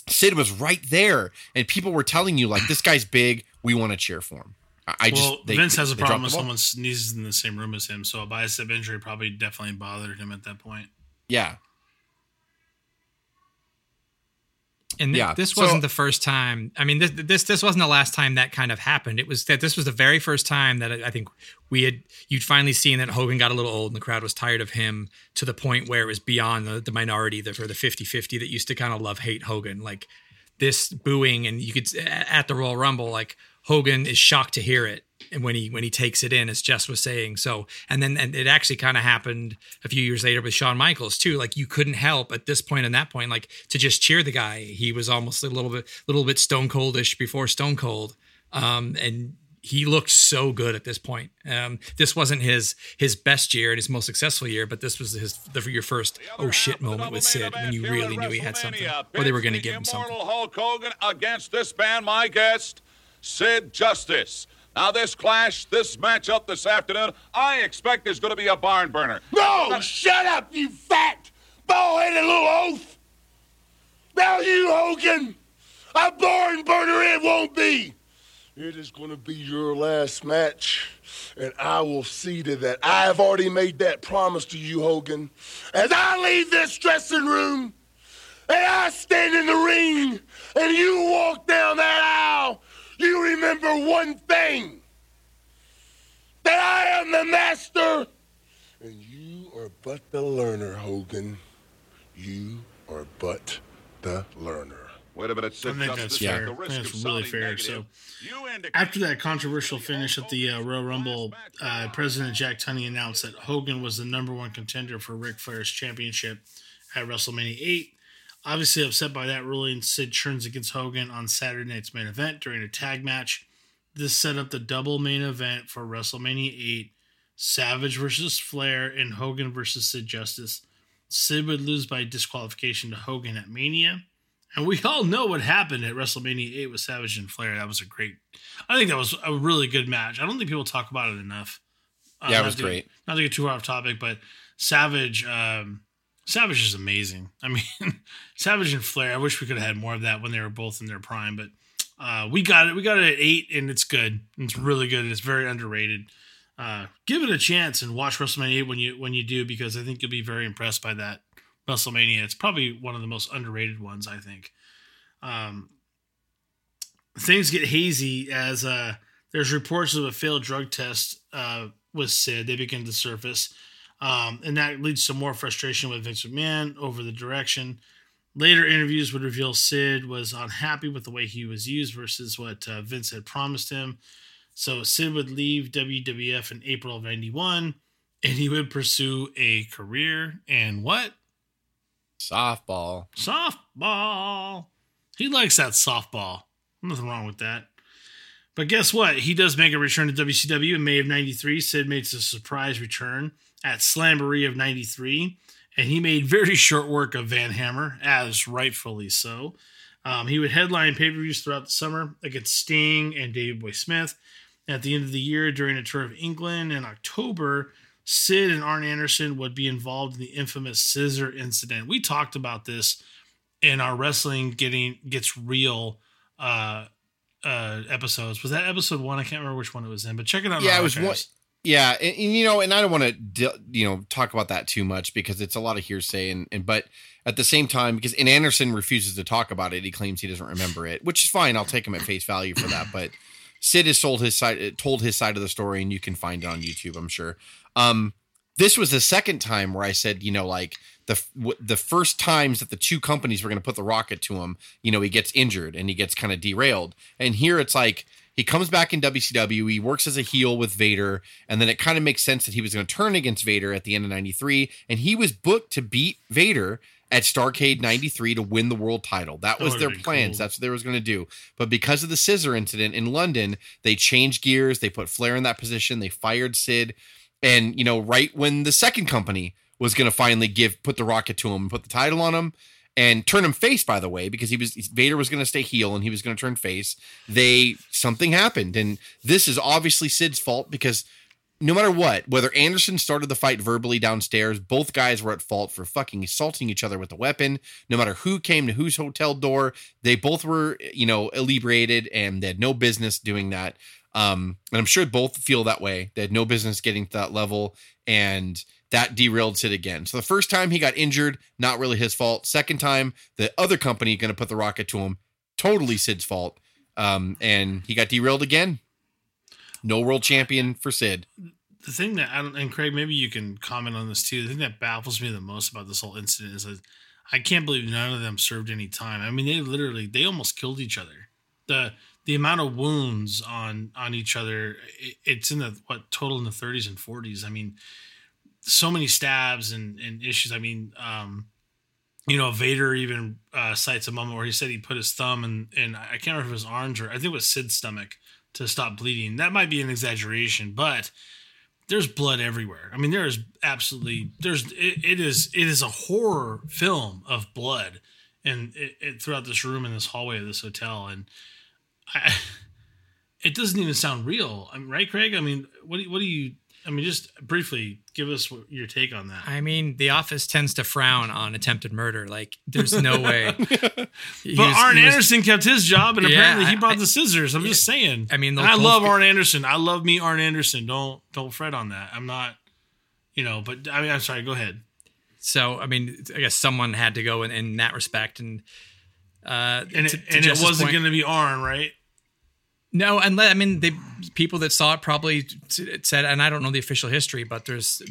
Sid was right there, and people were telling you, like, this guy's big, we want to cheer for him. I just well, they- Vince has a problem if someone sneezes in the same room as him, so a bicep injury probably definitely bothered him at that point. Yeah. And th- Yeah, this wasn't the first time. I mean, this this this wasn't the last time that kind of happened. It was that this was the very first time that I think we had you'd finally seen that Hogan got a little old and the crowd was tired of him to the point where it was beyond the, the minority, the for the 50-50 that used to kind of love hate Hogan. Like this booing, and you could at the Royal Rumble, like Hogan is shocked to hear it, and when he when he takes it in, as Jess was saying. So, and then and it actually kind of happened a few years later with Shawn Michaels too. Like you couldn't help at this point and that point, like to just cheer the guy. He was almost a little bit little bit Stone Coldish before Stone Cold, um, and he looked so good at this point. Um, this wasn't his his best year and his most successful year, but this was his the, your first oh shit moment with Sid when you really knew he had something, or they were going to give him something. Hulk Hogan against this man, my guest, Sid Justice. Now, this clash, this matchup this afternoon, I expect is going to be a barn burner. No! Shut up, you fat, bald-headed little oaf! Now you, Hogan, a barn burner it won't be. It is going to be your last match, and I will see to that. I have already made that promise to you, Hogan. As I leave this dressing room, and I stand in the ring, and you walk down that aisle, you remember one thing. That I am the master, and you are but the learner, Hogan. You are but the learner. Wait a minute, I think that's fair. the risk think of that's really fair. negative, So you indicate- after that controversial finish at the uh, Royal Rumble, uh, President Jack Tunney announced that Hogan was the number one contender for Ric Flair's championship at WrestleMania 8. Obviously upset by that ruling, Sid turns against Hogan on Saturday night's main event during a tag match. This set up the double main event for WrestleMania 8 Savage versus Flair and Hogan versus Sid Justice. Sid would lose by disqualification to Hogan at Mania. And we all know what happened at WrestleMania 8 with Savage and Flair. That was a great, I think that was a really good match. I don't think people talk about it enough. Uh, Yeah, it was to- great. Not to get too far off topic, but Savage, um, Savage is amazing. I mean, Savage and Flair. I wish we could have had more of that when they were both in their prime, but uh, we got it. We got it at eight, and it's good. It's really good. and It's very underrated. Uh, give it a chance and watch WrestleMania 8 when you when you do, because I think you'll be very impressed by that WrestleMania. It's probably one of the most underrated ones. I think. Um, things get hazy as uh, there's reports of a failed drug test uh, with Sid. They begin to surface, um, and that leads to more frustration with Vince McMahon over the direction. Later interviews would reveal Sid was unhappy with the way he was used versus what uh, Vince had promised him. So Sid would leave WWF in April of 91 and he would pursue a career in what? Softball. Softball. He likes that softball. Nothing wrong with that. But guess what? He does make a return to WCW in May of 93. Sid makes a surprise return at Slamboree of 93. And he made very short work of Van Hammer, as rightfully so. Um, he would headline pay per views throughout the summer against Sting and Davey Boy Smith. At the end of the year, during a tour of England in October, Sid and Arn Anderson would be involved in the infamous scissor incident. We talked about this in our wrestling getting gets real uh uh episodes. Was that episode one? I can't remember which one it was in, but check it out. Yeah, it was one. Yeah, and, and, you know, and I don't want to you know talk about that too much because it's a lot of hearsay, and, and but at the same time, because Arn Anderson refuses to talk about it, he claims he doesn't remember it, which is fine. I'll take him at face value for that. But Sid has sold his side, told his side of the story, and you can find it on YouTube, I'm sure. Um, this was the second time where I said, you know, like the the first times that the two companies were going to put the rocket to him, you know, he gets injured and he gets kind of derailed, and here it's like he comes back in WCW. He works as a heel with Vader, and then it kind of makes sense that he was going to turn against Vader at the end of '93, and he was booked to beat Vader at Starcade 93 to win the world title. That, that was their plans. Cool. That's what they was going to do. But because of the scissor incident in London, they changed gears. They put Flair in that position. They fired Sid. And, you know, right when the second company was going to finally give, put the rocket to him and put the title on him and turn him face, by the way, because he was, Vader was going to stay heel and he was going to turn face. They, something happened. And this is obviously Sid's fault because no matter what, whether Anderson started the fight verbally downstairs, both guys were at fault for fucking assaulting each other with a weapon. No matter who came to whose hotel door, they both were, you know, inebriated and they had no business doing that. Um, and I'm sure both feel that way. They had no business getting to that level, and that derailed Sid again. So the first time he got injured, not really his fault. Second time, the other company going to put the rocket to him, totally Sid's fault. Um, and he got derailed again. No world champion for Sid. The thing that I don't, and Craig, maybe you can comment on this too. The thing that baffles me the most about this whole incident is that I can't believe none of them served any time. I mean, they literally they almost killed each other. The the amount of wounds on on each other, it, it's in the what total in the 30s and 40s. I mean, so many stabs and and issues. I mean, um, you know, Vader even uh, cites a moment where he said he put his thumb and and I can't remember if it was arms or I think it was Sid's stomach to stop bleeding. That might be an exaggeration, but there's blood everywhere. I mean, there is absolutely there's it, it is it is a horror film of blood and it, it, throughout this room in this hallway of this hotel and I it doesn't even sound real. I'm right, Craig. I mean, what do, what do you I mean, just briefly give us your take on that. I mean, The Office tends to frown on attempted murder. Like, there's no way. but was, Arn Anderson was, kept his job, and yeah, apparently he brought I, the scissors. I'm yeah, just saying. I mean, I love Arn Anderson. I love me Arn Anderson. Don't don't fret on that. I'm not, you know. But I mean, I'm sorry. Go ahead. So, I mean, I guess someone had to go in, in that respect, and uh, and it, and it wasn't going to be Arn, right? No, and I mean the people that saw it probably said, and I don't know the official history, but there's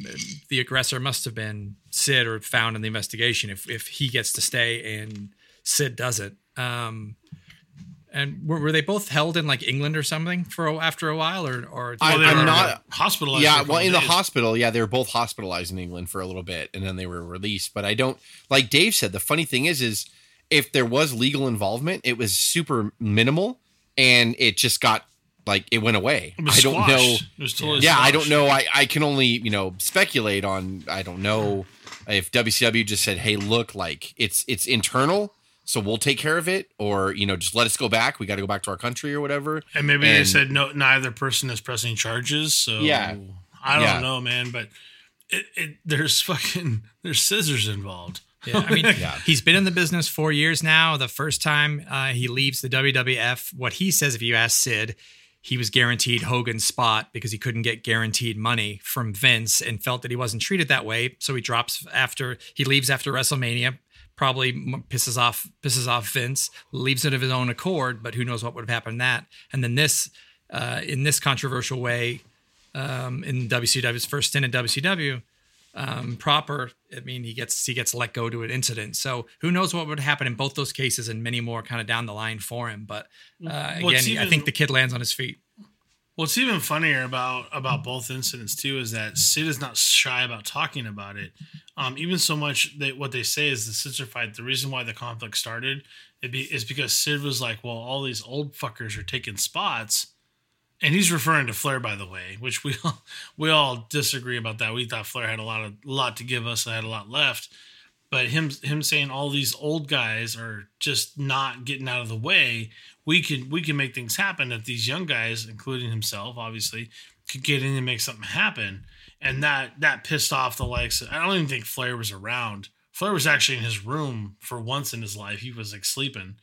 the aggressor must have been Sid or found in the investigation if if he gets to stay and Sid doesn't. Um, and were, were they both held in like England or something for after a while, or or I, am not hospitalized? Yeah, well, in days. the hospital, yeah, they were both hospitalized in England for a little bit, and then they were released. But I don't like Dave said. The funny thing is, is if there was legal involvement, it was super minimal and it just got like it went away. It I don't know. Totally yeah, I don't know. I, I can only you know speculate on. I don't know if WCW just said, "Hey, look, like it's it's internal." So we'll take care of it, or you know, just let us go back. We got to go back to our country or whatever. And maybe and, they said no, neither person is pressing charges. So yeah, I don't yeah. know, man. But it, it, there's fucking there's scissors involved. Yeah, I mean, yeah. he's been in the business four years now. The first time uh, he leaves the WWF, what he says, if you ask Sid, he was guaranteed Hogan's spot because he couldn't get guaranteed money from Vince and felt that he wasn't treated that way. So he drops after he leaves after WrestleMania. Probably pisses off pisses off Vince, leaves it of his own accord, but who knows what would have happened that. And then this, uh, in this controversial way, um, in WCW's first stint in WCW, um, proper, I mean, he gets he gets let go to an incident. So who knows what would happen in both those cases and many more kind of down the line for him. But uh, again, even, I think the kid lands on his feet. What's even funnier about about both incidents too is that Sid is not shy about talking about it. Um, even so much that what they say is the scissor fight. The reason why the conflict started it be, is because Sid was like, "Well, all these old fuckers are taking spots." And he's referring to Flair, by the way, which we all, we all disagree about that. We thought Flair had a lot of lot to give us, and had a lot left. But him him saying all these old guys are just not getting out of the way, we can we can make things happen. If these young guys, including himself, obviously, could get in and make something happen, and that that pissed off the likes. Of, I don't even think Flair was around. Flair was actually in his room for once in his life. He was like sleeping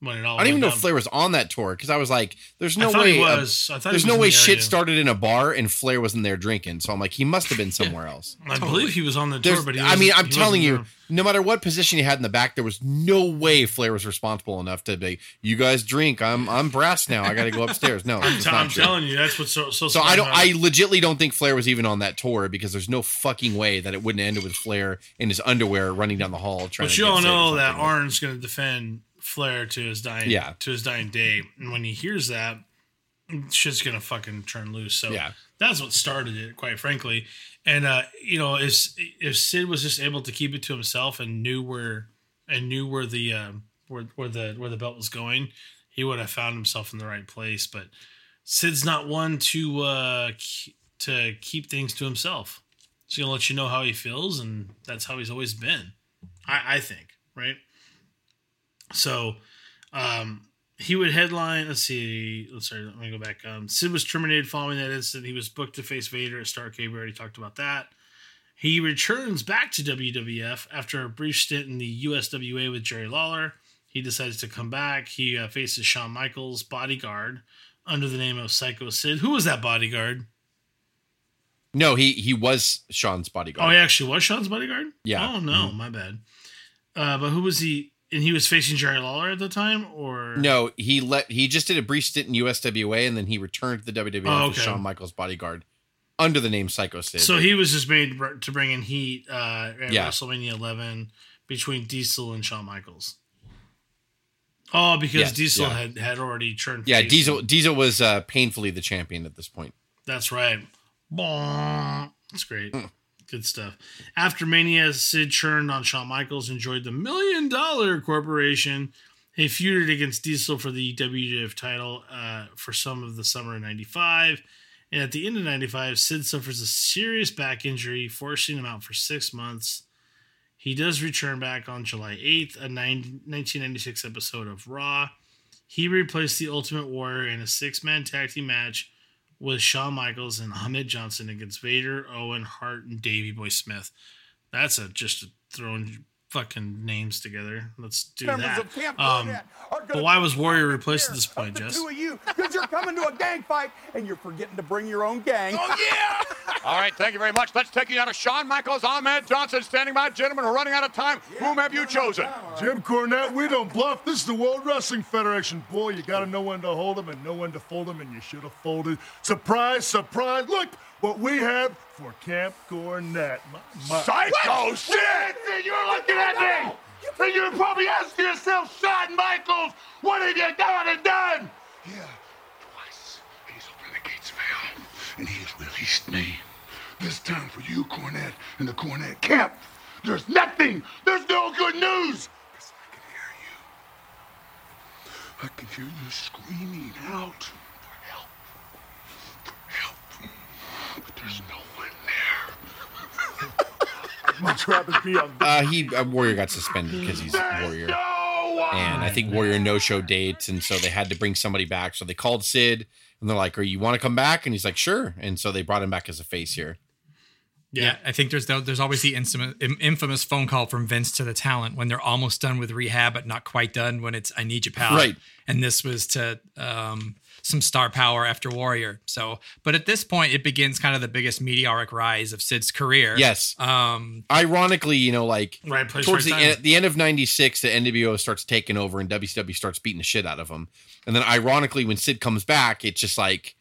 when it all. I don't even know down. if Flair was on that tour because I was like, "There's no thought way." he was. I thought he there's was no way the shit started in a bar and Flair wasn't there drinking. So I'm like, he must have been somewhere else. I believe he was on the tour, There's, but he I mean, I'm he telling you, there. no matter what position he had in the back, there was no way Flair was responsible enough to be. You guys drink. I'm I'm brass now. I got to go upstairs. No, I'm, it's t- not I'm telling you, that's what's so so. So I don't. about I it. legitly don't think Flair was even on that tour because there's no fucking way that it wouldn't end with Flair in his underwear running down the hall trying. But to you all know that. Arn's going to defend Flair to his dying Yeah. to his dying day, and when he hears that, shit's going to fucking turn loose. So Yeah. that's what started it, quite frankly. And uh, you know, if if Sid was just able to keep it to himself and knew where and knew where the um, where where the where the belt was going, he would have found himself in the right place. But Sid's not one to uh, to keep things to himself. He's gonna let you know how he feels, and that's how he's always been. I, I think, right? So, um, he would headline. Let's see. Let's sorry. Let me go back. Um, Sid was terminated following that incident. He was booked to face Vader at Starcade. We already talked about that. He returns back to WWF after a brief stint in the USWA with Jerry Lawler. He decides to come back. He uh, faces Shawn Michaels' bodyguard under the name of Psycho Sid. Who was that bodyguard? No, he he was Shawn's bodyguard. Oh, he actually was Shawn's bodyguard. Yeah. Oh no, my bad. Uh, but who was he? And he was facing Jerry Lawler at the time, or No, he let he just did a brief stint in USWA and then he returned to the WWF Oh, as. Shawn Michaels' bodyguard under the name Psycho Sid. So he was just made to bring in heat uh, at Yeah. WrestleMania 11 between Diesel and Shawn Michaels. Oh, because Yes, Diesel yeah. had had already turned. yeah, face. Diesel Diesel was uh, painfully the champion at this point. That's right. That's great. Hmm. Good stuff. After Mania, Sid churned on Shawn Michaels, enjoyed the Million Dollar Corporation. He feuded against Diesel for the WWF title uh, for some of the summer of 95. And at the end of 95, Sid suffers a serious back injury, forcing him out for six months. He does return back on July 8th, a nine, 1996 episode of Raw. He replaced the Ultimate Warrior in a six man tag team match with Shawn Michaels and Ahmed Johnson against Vader, Owen, Hart, and Davey Boy Smith. That's a just a throwing fucking names together. Let's do Members that. Um, but why was Warrior replaced at this point, the Jess? two of you, because you're coming to a gang fight and you're forgetting to bring your own gang. Oh yeah! All right, thank you very much. Let's take you out of Shawn Michaels, Ahmed Johnson standing by. Gentlemen, we're running out of time. Whom have you chosen? Jim Cornette, we don't bluff. This is the World Wrestling Federation. Boy, you got to know when to hold them and know when to fold them, and you should have folded. Surprise, surprise. Look what we have for Camp Cornette. My, my. Psycho Sid! You're looking me! And you're probably asking yourself, Shawn Michaels, what have you done and done? Yeah, twice he's opened the gates of hell, and he has released me. This time for you, Cornette, and the Cornette camp. There's nothing. There's no good news. Yes, I can hear you. I can hear you screaming out for help. For help. But there's no. Much rather be on Uh, he uh, Warrior got suspended because he's Warrior, no and I think Warrior no show dates, and so they had to bring somebody back. So they called Sid, and they're like, "Are you want to come back?" And he's like, "Sure." And so they brought him back as a face here. Yeah, I think there's no, there's always the infamous, infamous phone call from Vince to the talent when they're almost done with rehab but not quite done. When it's I need you, pal. Right. And this was to um, some star power after Warrior. So, but at this point, it begins kind of the biggest meteoric rise of Sid's career. Yes. Um, Ironically, you know, like Right place, towards the right time. end, the end of '96, the NWO starts taking over, and WCW starts beating the shit out of him. And then, ironically, when Sid comes back, it's just like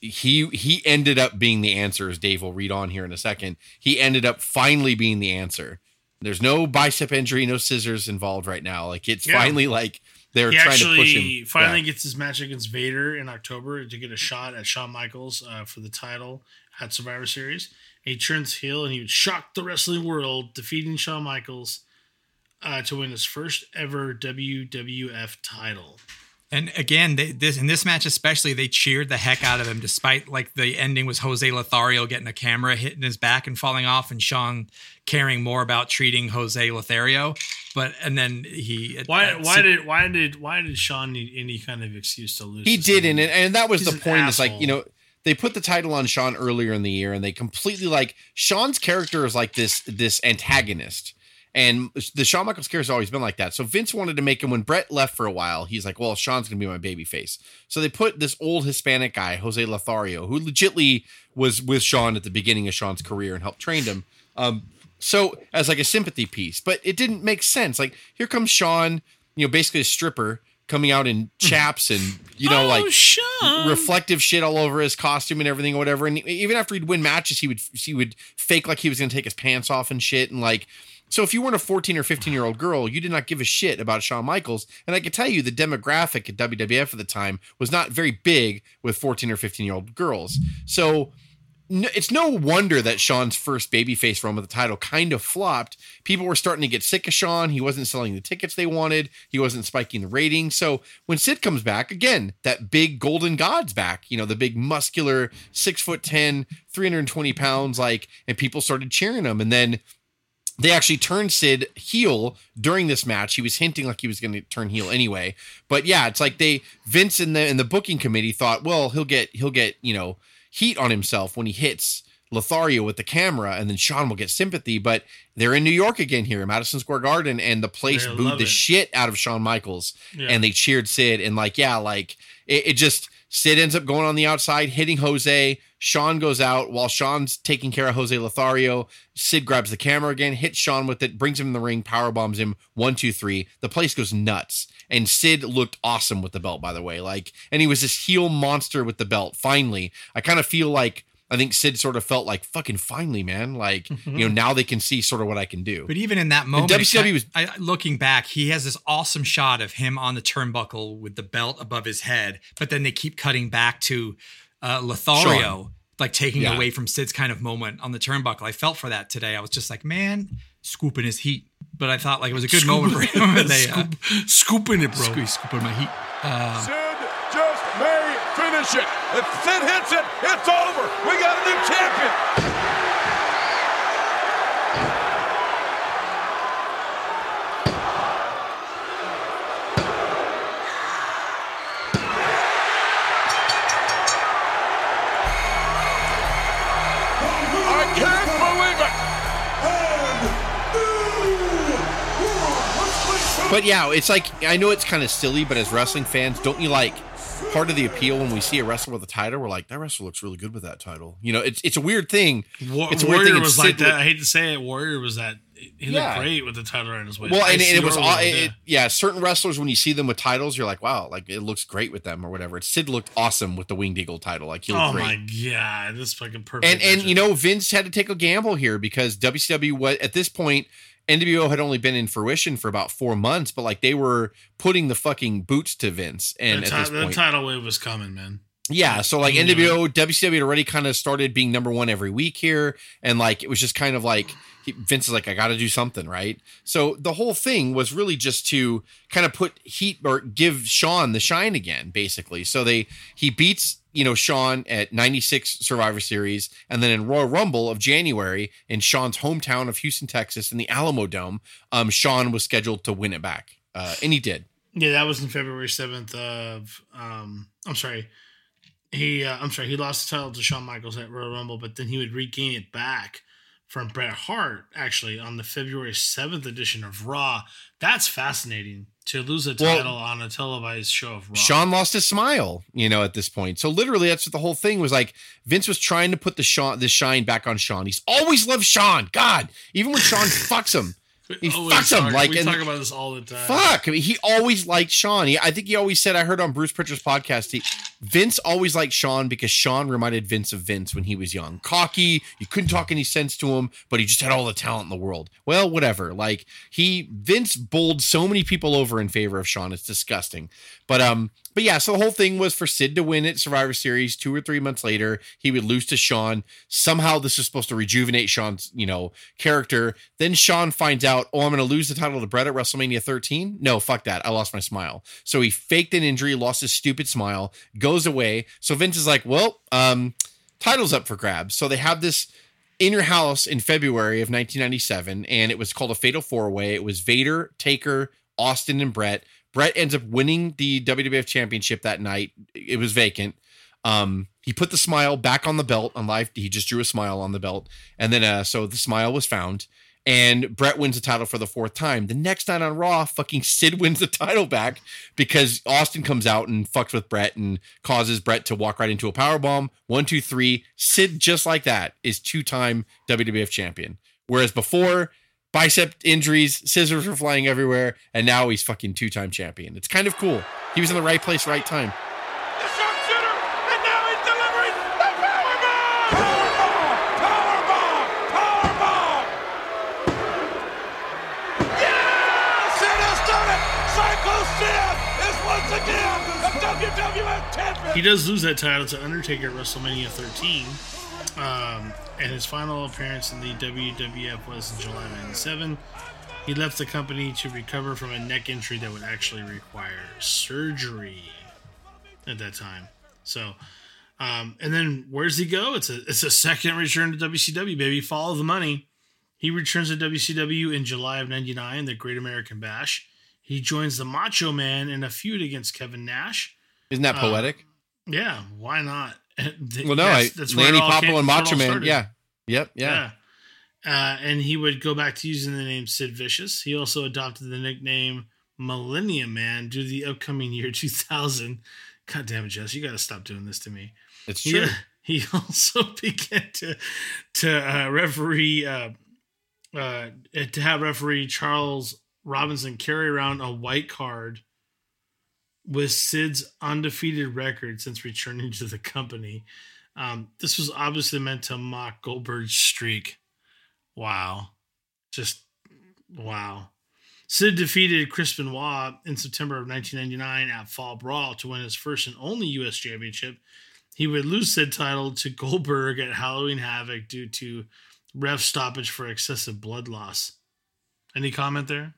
he he ended up being the answer, as Dave will read on here in a second. He ended up finally being the answer. There's no bicep injury, no scissors involved right now. Like it's Yeah. finally like they're he trying actually to push him. finally back. gets his match against Vader in October to get a shot at Shawn Michaels uh, for the title at Survivor Series. He turns heel and he would shock the wrestling world, defeating Shawn Michaels uh, to win his first ever WWF title. And again, they, this in this match especially, they cheered the heck out of him, despite like the ending was Jose Lothario getting a camera hit in his back and falling off, and Shawn caring more about treating Jose Lothario. But and then he Why? uh, why Sid- did? Why did? Why did Shawn need any kind of excuse to lose? He didn't, and and that was He's the point. Is like you know they put the title on Shawn earlier in the year, and they completely like Shawn's character is like this this antagonist, And the Shawn Michaels character has always been like that. So Vince wanted to make him when Bret left for a while. He's like, well, Shawn's gonna be my baby face. So they put this old Hispanic guy, Jose Lothario, who legitly was with Shawn at the beginning of Shawn's career and helped train him. Um, so as like a sympathy piece, but it didn't make sense. Like here comes Shawn, you know, basically a stripper coming out in chaps and you know Oh, like Shawn. reflective shit all over his costume and everything or whatever. And even after he'd win matches, he would he would fake like he was going to take his pants off and shit. And like, so if you weren't a 14 or 15 year old girl, you did not give a shit about Shawn Michaels. And I can tell you the demographic at WWF at the time was not very big with 14 or 15 year old girls. So it's no wonder that Shawn's first babyface run with the title kind of flopped. People were starting to get sick of Shawn. He wasn't selling the tickets they wanted. He wasn't spiking the ratings. So when Sid comes back again, that big golden god's back. You know, the big muscular six foot 10, 320 pounds, like, and people started cheering him. And then they actually turned Sid heel during this match. He was hinting like he was going to turn heel anyway. But yeah, it's like they Vince and the and the booking committee thought, well, he'll get he'll get you know heat on himself when he hits Lothario with the camera, and then Shawn will get sympathy. But they're in New York again here, in Madison Square Garden, and the place They booed the it. shit out of Shawn Michaels, Yeah. and they cheered Sid, and like yeah, like it, it just Sid ends up going on the outside, hitting Jose. Shawn goes out while Shawn's taking care of Jose Lothario. Sid grabs the camera again, hits Shawn with it, brings him in the ring, power bombs him. One, two, three. The place goes nuts. And Sid looked awesome with the belt, by the way. Like, and he was this heel monster with the belt. Finally, I kind of feel like I think Sid sort of felt like fucking finally, man. Like, you know, now they can see sort of what I can do. But even in that moment, WCW it was- I, looking back, he has this awesome shot of him on the turnbuckle with the belt above his head. But then they keep cutting back to uh, Lothario, Shawn. like taking Yeah. away from Sid's kind of moment on the turnbuckle. I felt for that today. I was just like, man, scooping his heat. But I thought like it was a good moment for him. And they, uh, Scoop- scooping it, bro. scoop- scooping my heat. Uh, Sid just may finish it. If Sid hits it, it's over. We got a new champion. I can't believe it. But yeah, it's like I know it's kind of silly, but as wrestling fans, don't you like part of the appeal when we see a wrestler with a title? We're like, that wrestler looks really good with that title. You know, it's it's a weird thing. Wa- it's a weird Warrior thing. was like that. I hate to say it. Warrior was that. He Yeah. looked great with the title around his waist. Well, and, and it was, all, it, yeah. Certain wrestlers, when you see them with titles, you're like, wow, like it looks great with them or whatever. Sid looked awesome with the Winged Eagle title, like he looked oh great. my god, this fucking perfect. and and you know Vince had to take a gamble here because WCW was at this point NWO had only been in fruition for about four months, but like they were putting the fucking boots to Vince, and the, ti- this the point, title wave was coming, man. yeah, so like. NWO, WCW had already kind of started being number one every week here, and like it was just kind of like he, Vince is like, I got to do something, right? So the whole thing was really just to kind of put heat or give Shawn the shine again, basically. So they he beats you know Shawn at '96 Survivor Series, and then in Royal Rumble of January in Shawn's hometown of Houston, Texas, in the Alamo Dome, um, Shawn was scheduled to win it back, uh, and he did. Yeah, that was in February seventh of. Um, I'm sorry. He, uh, I'm sorry. He lost the title to Shawn Michaels at Royal Rumble, but then he would regain it back from Bret Hart actually on the February seventh edition of Raw. That's fascinating to lose a Well- title on a televised show of Raw. Shawn lost his smile, you know, at this point. So literally, that's what the whole thing was like. Vince was trying to put the Sean, the shine back on Shawn. He's always loved Shawn. God, even when Shawn fucks him, he fucks him. Like, we and talk about this all the time. fuck. I mean, he always liked Shawn. He, I think he always said. I heard on Bruce Pritchard's podcast. He, Vince always liked Shawn because Shawn reminded Vince of Vince when he was young, cocky. You couldn't talk any sense to him, but he just had all the talent in the world. Well, whatever. Like he, Vince bowled so many people over in favor of Shawn. It's disgusting. But um, but yeah, so the whole thing was for Sid to win at Survivor Series. Two or three months later, he would lose to Shawn. Somehow, this is supposed to rejuvenate Shawn's, you know, character. Then Shawn finds out, oh, I'm to lose the title to Bret at WrestleMania 13. No, fuck that. I lost my smile. So he faked an injury, lost his stupid smile, goes away. So Vince is like, well, um, title's up for grabs. So they have this in your house in February of 1997, and it was called a Fatal Four Way. It was Vader, Taker, Austin, and Bret. Bret ends up winning the WWF Championship that night. It was vacant. Um, he put the smile back on the belt on live. He just drew a smile on the belt, and then uh, so the smile was found. And Bret wins the title for the fourth time. The next night on Raw, fucking Sid wins the title back because Austin comes out and fucks with Bret and causes Bret to walk right into a power bomb. One, two, three. Sid, just like that, is two time WWF champion. Whereas before, bicep injuries, scissors were flying everywhere, and now he's fucking two time champion. It's kind of cool. He was in the right place, right time. He does lose that title to Undertaker at WrestleMania 13. Um, and his final appearance in the WWF was in July 97. He left the company to recover from a neck injury that would actually require surgery at that time. So, um, and then where does he go? It's a it's a second return to WCW, baby. Follow the money. He returns to WCW in July of '99, the Great American Bash. He joins the Macho Man in a feud against Kevin Nash. Isn't that Uh, poetic? Yeah, why not? well, no, I, where it Lanny came- and Macho where it all Man. Yeah. Yep. Yeah. Uh, and he would go back to using the name Sid Vicious. He also adopted the nickname Millennium Man due to the upcoming year 2000. God damn it, Jess, you got to stop doing this to me. It's He, true. he also began to to uh, referee uh, uh, to have referee Charles Robinson carry around a white card with Sid's undefeated record since returning to the company. Um, this was obviously meant to mock Goldberg's streak. Wow, just wow. Sid defeated Chris Benoit in September of 1999 at Fall Brawl to win his first and only U.S. championship. He would lose said title to Goldberg at Halloween Havoc due to ref stoppage for excessive blood loss. Any comment there?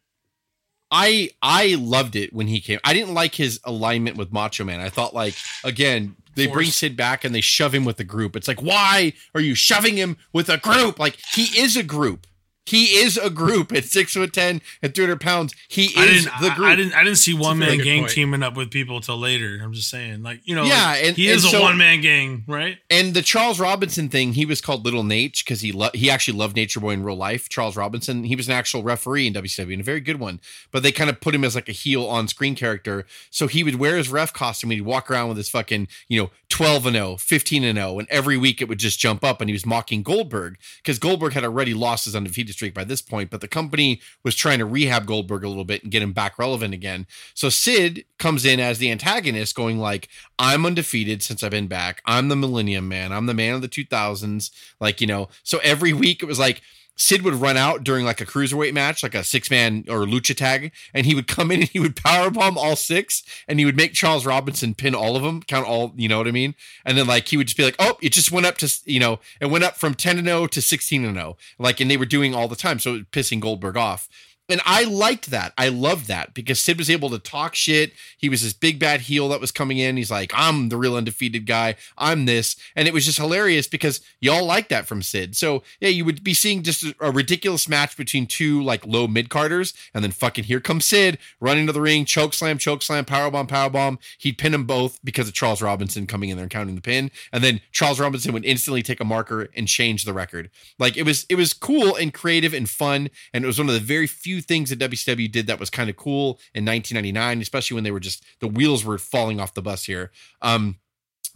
I I loved it when he came. I didn't like his alignment with Macho Man. I thought like again they bring Sid back and they shove him with the group. It's like why are you shoving him with a group? Like he is a group. He is a group at six foot ten and three hundred pounds. He is I the group. I, didn't. I didn't see one man gang point. teaming up with people till later. I'm just saying, like you know, Yeah, like, and- he and is so- a one man gang, right? And the Charles Robinson thing, he was called Little Nate because he lo- he actually loved Nature Boy in real life. Charles Robinson, he was an actual referee in WCW and a very good one. But they kind of put him as like a heel on screen character. So he would wear his ref costume and he'd walk around with his fucking, you know, 12 and 0, 15 and 0. And every week it would just jump up and he was mocking Goldberg because Goldberg had already lost his undefeated streak by this point. But the company was trying to rehab Goldberg a little bit and get him back relevant again. So Sid comes in as the antagonist, going like, I'm undefeated since I've been back. I'm the Millennium Man. I'm the man of the 2000s. Like, you know, so every week it was like, Sid would run out during like a cruiserweight match, like a six man or lucha tag, and he would come in and he would powerbomb all six, and he would make Charles Robinson pin all of them, count all, you know what I mean? And then like he would just be like, oh, it just went up to, you know, it went up from 10 and 0 to 16 and 0. Like, and they were doing all the time. So it was pissing Goldberg off. And I liked that. I loved that because Sid was able to talk shit. He was this big bad heel that was coming in. He's like, I'm the real undefeated guy. I'm this. And it was just hilarious because y'all like that from Sid. So yeah, you would be seeing just a, a ridiculous match between two like low mid carders. And then fucking here comes Sid running to the ring, choke slam, choke slam, power bomb, powerbomb, powerbomb. He'd pin them both because of Charles Robinson coming in there and counting the pin. And then Charles Robinson would instantly take a marker and change the record. Like it was, it was cool and creative and fun. And it was one of the very few things that WCW did that was kind of cool in 1999, especially when they were just the wheels were falling off the bus here. Um,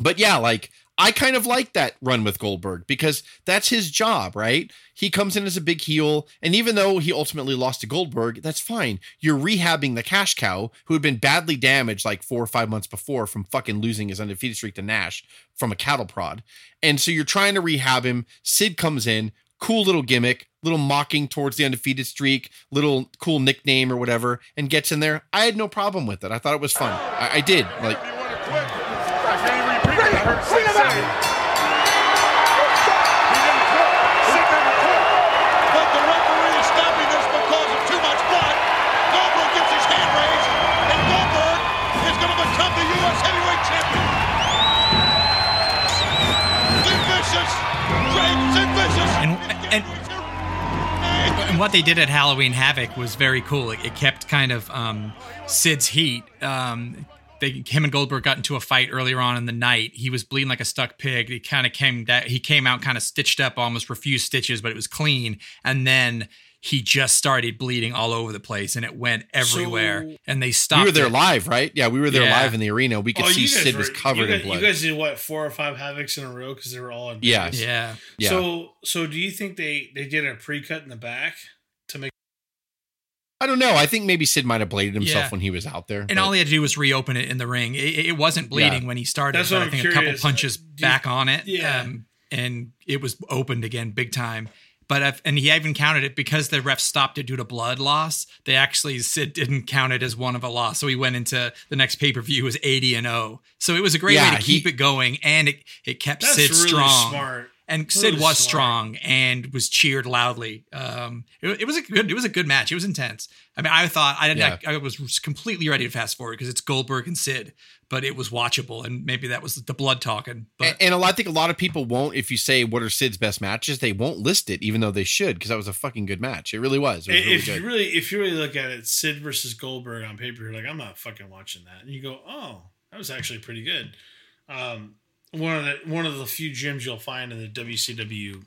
but yeah, like I kind of like that run with Goldberg because that's his job, right? He comes in as a big heel, and even though he ultimately lost to Goldberg, that's fine. You're rehabbing the cash cow who had been badly damaged like four or five months before from fucking losing his undefeated streak to Nash from a cattle prod. And so you're trying to rehab him. Sid comes in, cool little gimmick, little mocking towards the undefeated streak, little cool nickname or whatever, and gets in there. I had no problem with it. I thought it was fun. I, I did. Like, And, and, what they did at Halloween Havoc was very cool. It, it kept kind of um, Sid's heat. Um, they, him and Goldberg got into a fight earlier on in the night. He was bleeding like a stuck pig. He kind of came that he came out kind of stitched up, almost refused stitches, but it was clean. And then he just started bleeding all over the place and it went everywhere. So- and they stopped. we were there it. live, right? Yeah, we were there Yeah. live in the arena. We could Oh, see you guys Sid was covered guys, in blood. You guys did what four or five havocs in a row because they were all in. Yeah. Yeah. yeah. So so do you think they they did a pre cut in the back to make? I don't know. I think maybe Sid might have bladed himself Yeah. when he was out there. And but- all he had to do was reopen it in the ring. It, it wasn't bleeding Yeah. when he started. That's but what I I'm think a couple punches you- back on it. Yeah. Um, and it was opened again big time. But if, and he even counted it because the ref stopped it due to blood loss. They actually Sid didn't count it as one of a loss, so he went into the next pay per view was eighty and zero. So it was a great Yeah, way to keep he- it going, and it it kept That's Sid really strong. smart. And Sid Really was strong and was cheered loudly. Um, it, it was a good, it was a good match. It was intense. I mean, I thought I, Yeah. I, I was completely ready to fast forward because it's Goldberg and Sid, but it was watchable, and maybe that was the blood talking. But and, and a lot, I think a lot of people won't. If you say what are Sid's best matches, they won't list it, even though they should, because that was a fucking good match. It really was. It was really if good. you really if you really look at it, Sid versus Goldberg on paper, you're like, I'm not fucking watching that, and you go, oh, that was actually pretty good. Um, one of the one of the few gyms you'll find in the WCW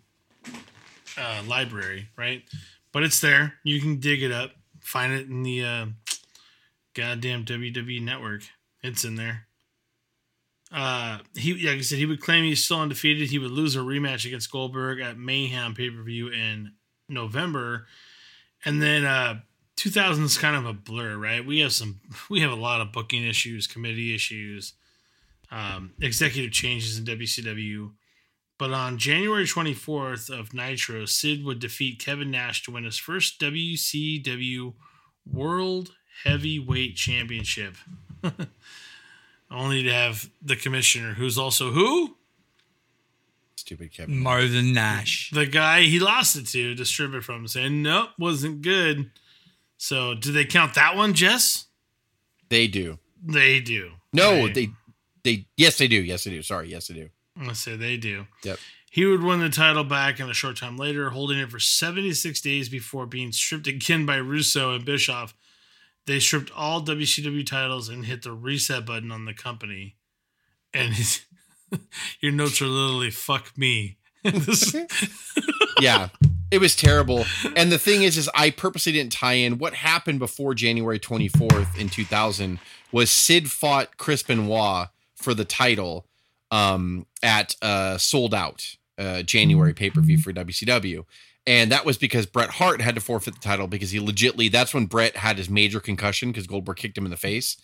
uh, library, right? But it's there. You can dig it up, find it in the uh, goddamn WWE network. It's in there. Uh, he like I said, he would claim he's still undefeated. He would lose a rematch against Goldberg at Mayhem pay per view in November, and then uh, 2000 is kind of a blur, right? We have some, we have a lot of booking issues, committee issues, um, executive changes in WCW. But on January 24th of Nitro, Sid would defeat Kevin Nash to win his first WCW World Heavyweight Championship. Only to have the commissioner, who's also who? Stupid Kevin. Marvin Nash. The guy he lost it to, to strip it from, saying, nope, wasn't good. So, do they count that one, Jess? They do. They do. No, they, they, yes, they do. Yes, they do. Sorry, yes, they do. I'm say they do. Yep. He would win the title back in a short time later, holding it for 76 days before being stripped again by Russo and Bischoff. They stripped all WCW titles and hit the reset button on the company. And his, your notes are literally "fuck me." Yeah it was terrible and the thing is is i purposely didn't tie in what happened before january 24th in 2000 was sid fought chris benoit for the title um at uh sold out uh january pay-per-view for wcw and that was because Bret Hart had to forfeit the title because he legitly that's when Bret had his major concussion because Goldberg kicked him in the face.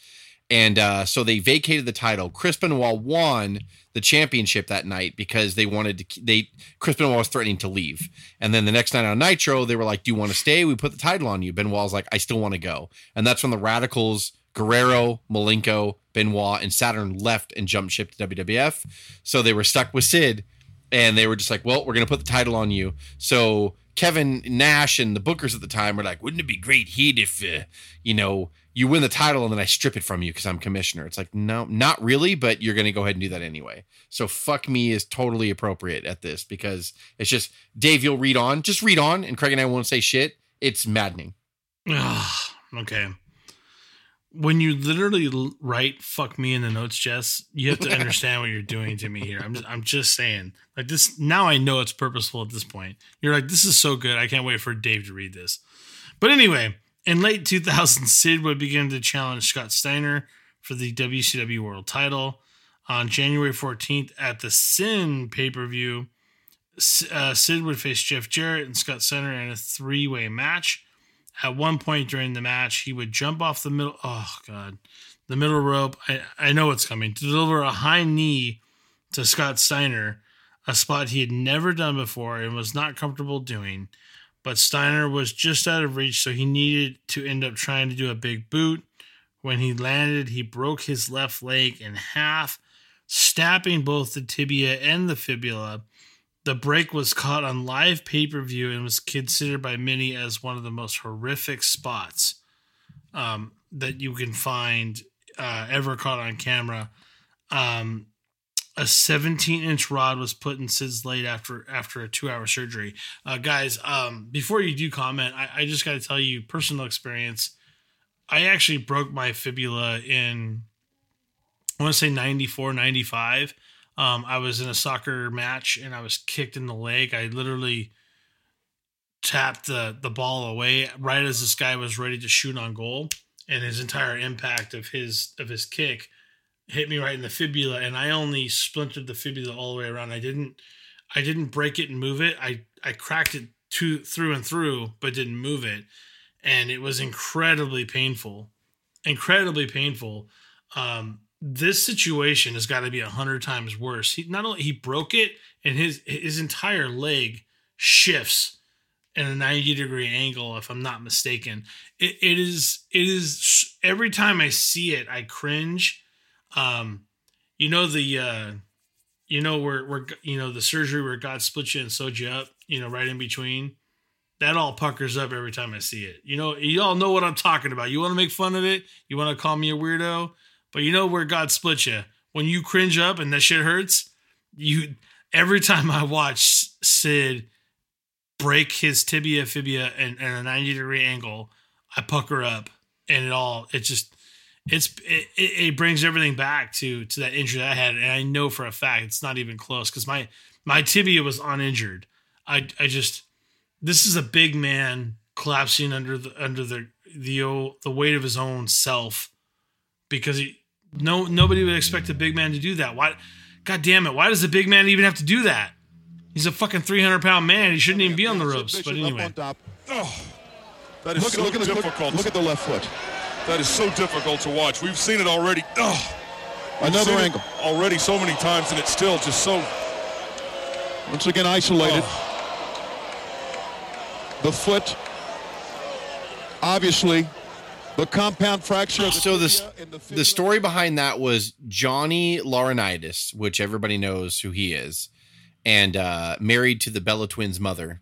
And uh, so they vacated the title. Chris Benoit won the championship that night because they wanted to. They Chris Benoit was threatening to leave, and then the next night on Nitro, they were like, "Do you want to stay? We put the title on you." Benoit's like, "I still want to go," and that's when the Radicals, Guerrero, Malenko, Benoit, and Saturn left and jumped ship to WWF. So they were stuck with Sid, and they were just like, "Well, we're gonna put the title on you." So Kevin Nash and the bookers at the time were like, "Wouldn't it be great heat if, uh, you know, you win the title and then I strip it from you because I'm commissioner?" It's like, no, not really, but you're gonna go ahead and do that anyway. So fuck me is totally appropriate at this because it's just Dave. You'll read on, just read on, and Craig and I won't say shit. It's maddening. Okay. When you literally write "fuck me" in the notes, Jess, you have to understand what you're doing to me here. I'm just, I'm just saying, like this. Now I know it's purposeful at this point. You're like, this is so good. I can't wait for Dave to read this. But anyway, in late 2000, Sid would begin to challenge Scott Steiner for the WCW World Title on January 14th at the Sin pay per view. Uh, Sid would face Jeff Jarrett and Scott Steiner in a three way match. At one point during the match, he would jump off the middle. Oh God, the middle rope. I, I know what's coming to deliver a high knee to Scott Steiner, a spot he had never done before and was not comfortable doing. But Steiner was just out of reach, so he needed to end up trying to do a big boot. When he landed, he broke his left leg in half, snapping both the tibia and the fibula. The break was caught on live pay per view and was considered by many as one of the most horrific spots um, that you can find uh, ever caught on camera. Um, a 17 inch rod was put in Sid's leg after after a two hour surgery. Uh, guys, um, before you do comment, I, I just got to tell you personal experience. I actually broke my fibula in, I want to say 94, 95. Um, I was in a soccer match and I was kicked in the leg. I literally tapped the the ball away right as this guy was ready to shoot on goal, and his entire impact of his of his kick hit me right in the fibula, and I only splintered the fibula all the way around. I didn't I didn't break it and move it. I I cracked it to through and through, but didn't move it, and it was incredibly painful, incredibly painful. Um, this situation has got to be a hundred times worse. He not only he broke it, and his his entire leg shifts in a 90 degree angle if i'm not mistaken. It, it is it is every time i see it i cringe. Um you know the uh you know where where you know the surgery where god split you and sewed you up you know right in between? That all puckers up every time i see it. You know you all know what i'm talking about. You want to make fun of it? You want to call me a weirdo but you know where god split you when you cringe up and that shit hurts you every time i watch sid break his tibia fibia and, a 90 degree angle i pucker up and it all it just it's it, it brings everything back to to that injury that i had. And i know for a fact it's not even close because my my tibia was uninjured. I i just this is a big man collapsing under the under the the the weight of his own self because he no nobody would expect a big man to do that why god damn it why does the big man even have to do that He's a fucking 300 pound man. He shouldn't even be on the ropes. But anyway. Oh, that is Look, so look, at the, difficult. look, look at the left foot. That is so difficult to watch. We've seen it already. Oh, Another seen it angle. already so many times, and it's still just so. Once again isolated. Oh. The foot, obviously, the compound fracture. Of the So and the, the story behind that was Johnny Laurinaitis, which everybody knows who he is, and uh, married to the Bella Twins' mother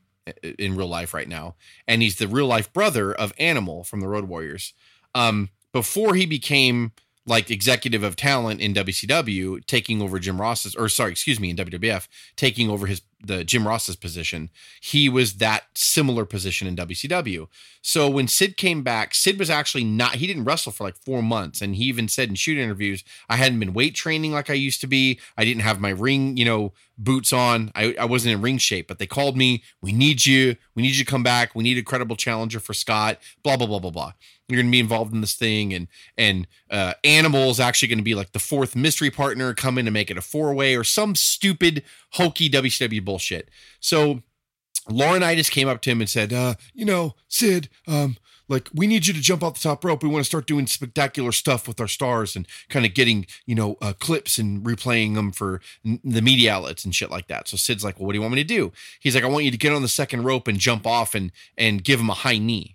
in real life right now, and he's the real life brother of Animal from the Road Warriors. Um, before he became like executive of talent in WCW, taking over Jim Ross's, or sorry, excuse me, in WWF, taking over his the Jim Ross's position. He was that similar position in WCW. So when Sid came back, Sid was actually not, he didn't wrestle for like four months. And he even said in shoot interviews, I hadn't been weight training like I used to be. I didn't have my ring, you know, boots on. I, I wasn't in ring shape, but they called me. We need you. We need you to come back. We need a credible challenger for Scott, blah, blah, blah, blah, blah. You're going to be involved in this thing. And, and, uh, Animal's actually going to be like the fourth mystery partner, come in and make it a four way or some stupid, hokey WCW bullshit. So, Laurinaitis came up to him and said, uh, you know, Sid, um, like we need you to jump off the top rope. We want to start doing spectacular stuff with our stars and kind of getting, you know, uh, clips and replaying them for n- the media outlets and shit like that. So Sid's like, well, what do you want me to do? He's like, I want you to get on the second rope and jump off and and give him a high knee.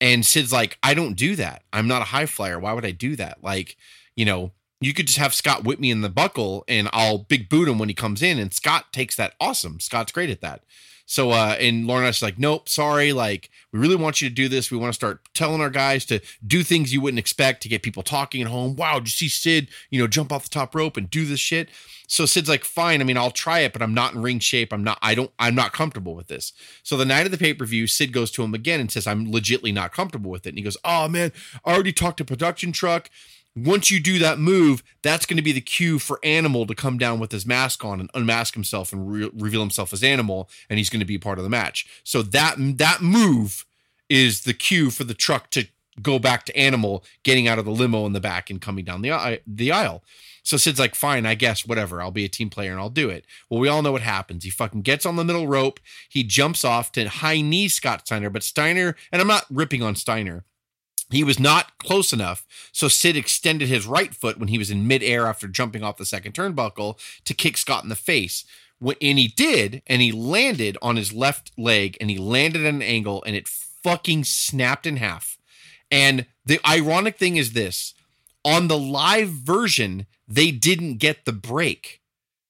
And Sid's like, I don't do that. I'm not a high flyer. Why would I do that? Like, you know, you could just have Scott whip me in the buckle and I'll big boot him when he comes in. And Scott takes that awesome. Scott's great at that. So uh and Laurinaitis like, nope, sorry, like we really want you to do this. We want to start telling our guys to do things you wouldn't expect to get people talking at home. Wow, did you see Sid, you know, jump off the top rope and do this shit? So Sid's like, fine, I mean, I'll try it, but I'm not in ring shape. I'm not, I don't, I'm not comfortable with this. So the night of the pay-per-view, Sid goes to him again and says, I'm legitly not comfortable with it. And he goes, Oh man, I already talked to production truck once you do that move, that's going to be the cue for Animal to come down with his mask on and unmask himself and re- reveal himself as Animal, and he's going to be part of the match. So that that move is the cue for the truck to go back to Animal, getting out of the limo in the back and coming down the the aisle. So Sid's like, fine, I guess, whatever. I'll be a team player and I'll do it. Well, we all know what happens. He fucking gets on the middle rope. He jumps off to high knee Scott Steiner, but Steiner, and I'm not ripping on Steiner. He was not close enough, so Sid extended his right foot when he was in midair after jumping off the second turnbuckle to kick Scott in the face. And he did, and he landed on his left leg, and he landed at an angle, and it fucking snapped in half. And the ironic thing is this on the live version, they didn't get the break.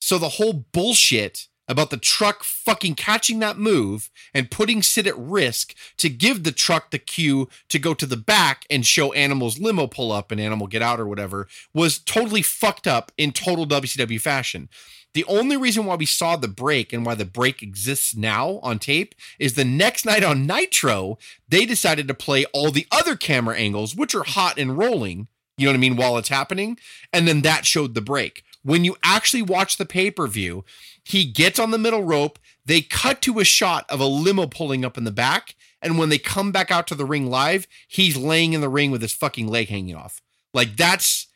So the whole bullshit about the truck fucking catching that move and putting Sid at risk to give the truck the cue to go to the back and show Animal's limo pull up and Animal get out or whatever was totally fucked up in total WCW fashion. The only reason why we saw the break and why the break exists now on tape is the next night on Nitro, they decided to play all the other camera angles, which are hot and rolling, you know what I mean, while it's happening. And then that showed the break. When you actually watch the pay per view, he gets on the middle rope. they cut to a shot of a limo pulling up in the back. And when they come back out to the ring live, he's laying in the ring with his fucking leg hanging off. Like that's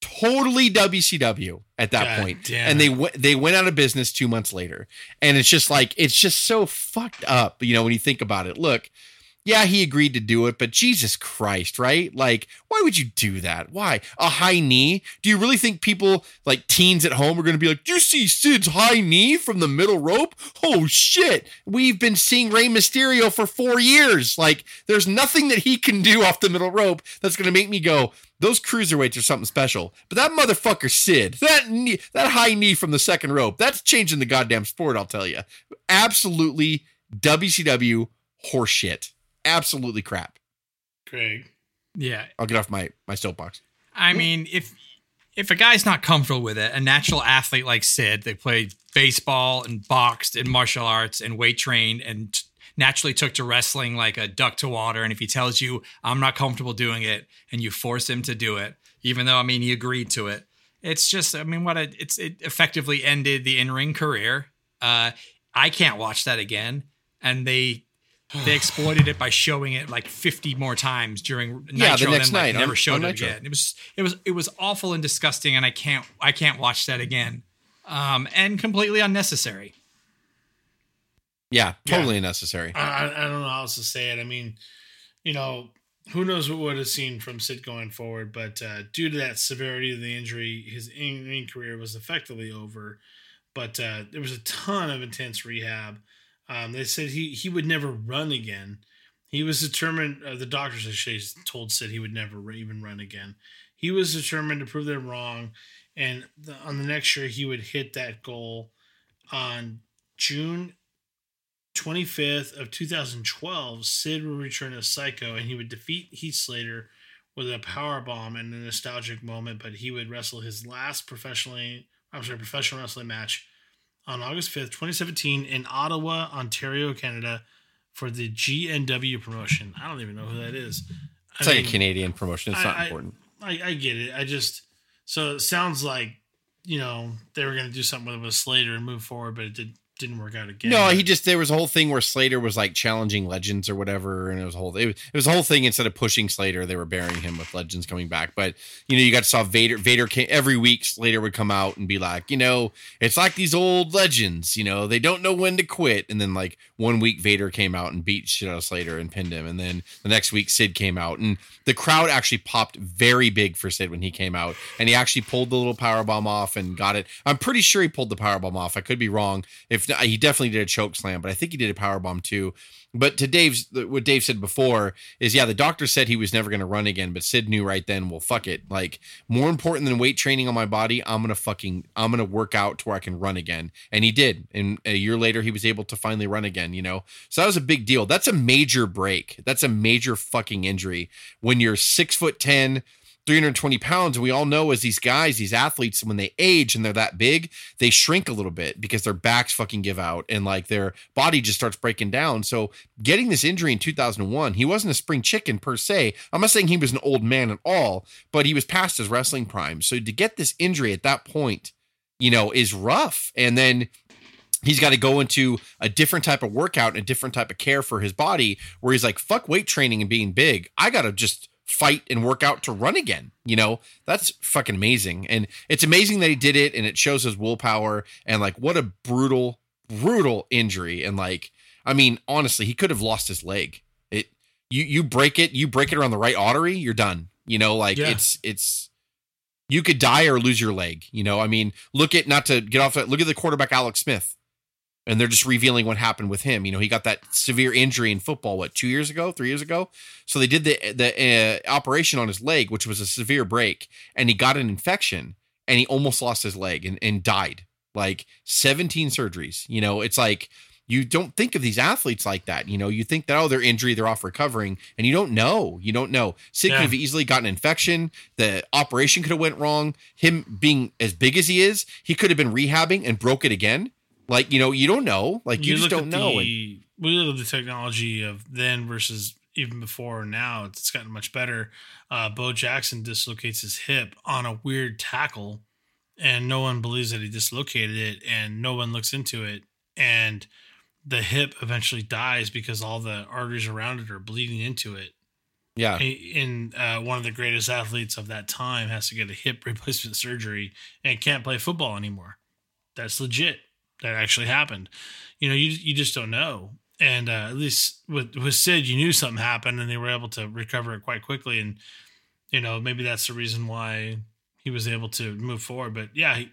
totally WCW at that God point. and they went they went out of business two months later. And it's just like it's just so fucked up, you know, when you think about it. Look, yeah, he agreed to do it, but Jesus Christ, right? Like, why would you do that? Why? A high knee? Do you really think people like teens at home are going to be like, "Do you see Sid's high knee from the middle rope? Oh shit. We've been seeing Rey Mysterio for 4 years. Like, there's nothing that he can do off the middle rope that's going to make me go, those cruiserweights are something special. But that motherfucker Sid, that knee, that high knee from the second rope, that's changing the goddamn sport, I'll tell you. Absolutely WCW horseshit. Absolutely crap. Craig. Yeah. I'll get off my my soapbox. I mean, if if a guy's not comfortable with it, a natural athlete like Sid, they played baseball and boxed and martial arts and weight trained and t- naturally took to wrestling like a duck to water. And if he tells you, I'm not comfortable doing it, and you force him to do it, even though, I mean, he agreed to it, it's just, I mean, what a, it's, it effectively ended the in ring career. Uh, I can't watch that again. And they, they exploited it by showing it like 50 more times during Nitro Yeah, the and next then, like, night never on- showed on it Nitro. again. It was it was it was awful and disgusting, and I can't I can't watch that again. Um, and completely unnecessary. Yeah, totally unnecessary. I, I I don't know how else to say it. I mean, you know, who knows what would have seen from Sid going forward, but uh, due to that severity of the injury, his in career was effectively over. But uh, there was a ton of intense rehab. Um, they said he he would never run again. He was determined. Uh, the doctors actually told Sid he would never even run again. He was determined to prove them wrong, and the, on the next year he would hit that goal on June 25th of 2012, Sid would return as Psycho and he would defeat Heath Slater with a power bomb and a nostalgic moment, but he would wrestle his last professionally, I'm sorry, professional wrestling match on August 5th, 2017 in Ottawa, Ontario, Canada for the GNW promotion. I don't even know who that is. I It's like mean, a Canadian promotion. It's I- not I- important. I, I get it. I just so it sounds like you know they were going to do something with, with Slater and move forward, but it did, didn't work out again. No, he just there was a whole thing where Slater was like challenging Legends or whatever, and it was a whole it was, it was a whole thing. Instead of pushing Slater, they were burying him with Legends coming back. But you know, you got to saw Vader. Vader came every week. Slater would come out and be like, you know, it's like these old Legends. You know, they don't know when to quit. And then like one week, Vader came out and beat shit out of Slater and pinned him. And then the next week, Sid came out, and the crowd actually popped very big for Sid when he came out, and he actually pulled the little power bomb off and got it. I'm pretty sure he pulled the power bomb off. I could be wrong. If not, he definitely did a choke slam, but I think he did a power bomb too. But to Dave's, what Dave said before is, yeah, the doctor said he was never going to run again, but Sid knew right then, well, fuck it. Like more important than weight training on my body, I'm gonna fucking, I'm gonna work out to where I can run again, and he did. And a year later, he was able to finally run again. You know, so that was a big deal. That's a major break. That's a major fucking injury when you're six foot ten. 320 pounds. And we all know as these guys, these athletes, when they age and they're that big, they shrink a little bit because their backs fucking give out and like their body just starts breaking down. So getting this injury in 2001, he wasn't a spring chicken per se. I'm not saying he was an old man at all, but he was past his wrestling prime. So to get this injury at that point, you know, is rough. And then he's got to go into a different type of workout and a different type of care for his body where he's like, fuck weight training and being big. I got to just fight and work out to run again. You know, that's fucking amazing. And it's amazing that he did it and it shows his willpower and like what a brutal, brutal injury. And like, I mean, honestly, he could have lost his leg. It, you, you break it, you break it around the right artery, you're done. You know, like Yeah. it's, it's, you could die or lose your leg. You know, I mean, look at not to get off that. Look at the quarterback Alex Smith, and they're just revealing what happened with him. You know, he got that severe injury in football. What two years ago, three years ago? So they did the the uh, operation on his leg, which was a severe break, and he got an infection, and he almost lost his leg and, and died. Like seventeen surgeries. You know, it's like you don't think of these athletes like that. You know, you think that, oh, they're injury, they're off recovering, and you don't know. You don't know. Sid Yeah. could have easily gotten an infection. The operation could have went wrong. Him being as big as he is, he could have been rehabbing and broke it again. Like, you know, you don't know. Like, you, just don't know. And- we look at the technology of then versus even before now. It's gotten much better. Uh, Bo Jackson dislocates his hip on a weird tackle, and no one believes that he dislocated it, and no one looks into it. And the hip eventually dies because all the arteries around it are bleeding into it. Yeah. And uh, one of the greatest athletes of that time has to get a hip replacement surgery and can't play football anymore. That's legit. That actually happened. You know, you you just don't know. And uh, at least with with Sid, you knew something happened, and they were able to recover it quite quickly. And you know, maybe that's the reason why he was able to move forward. But yeah, he,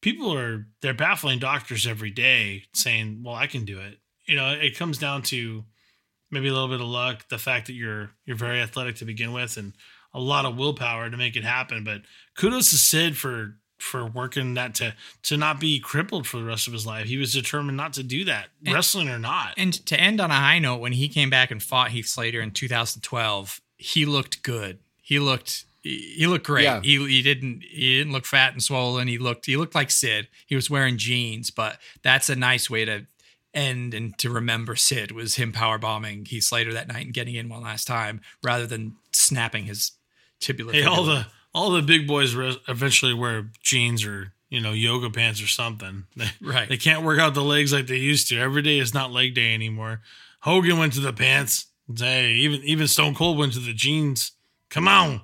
people are they're baffling doctors every day, saying, "Well, I can do it." You know, it comes down to maybe a little bit of luck, the fact that you're you're very athletic to begin with, and a lot of willpower to make it happen. But kudos to Sid for for working that to to not be crippled for the rest of his life. He was determined not to do that, And- wrestling or not. And to end on a high note, when he came back and fought Heath Slater in 2012, he looked good. He looked he he looked great. Yeah. He he didn't he didn't look fat and swollen. He looked he looked like Sid. He was wearing jeans, but that's a nice way to end and to remember Sid was him power bombing Heath Slater that night and getting in one last time rather than snapping his tibula. Hey, all the all the big boys re- eventually wear jeans or you know yoga pants or something. They, Right. They can't work out the legs like they used to. Every day is not leg day anymore. Hogan went to the pants. Hey, even even Stone Cold went to the jeans. Come on,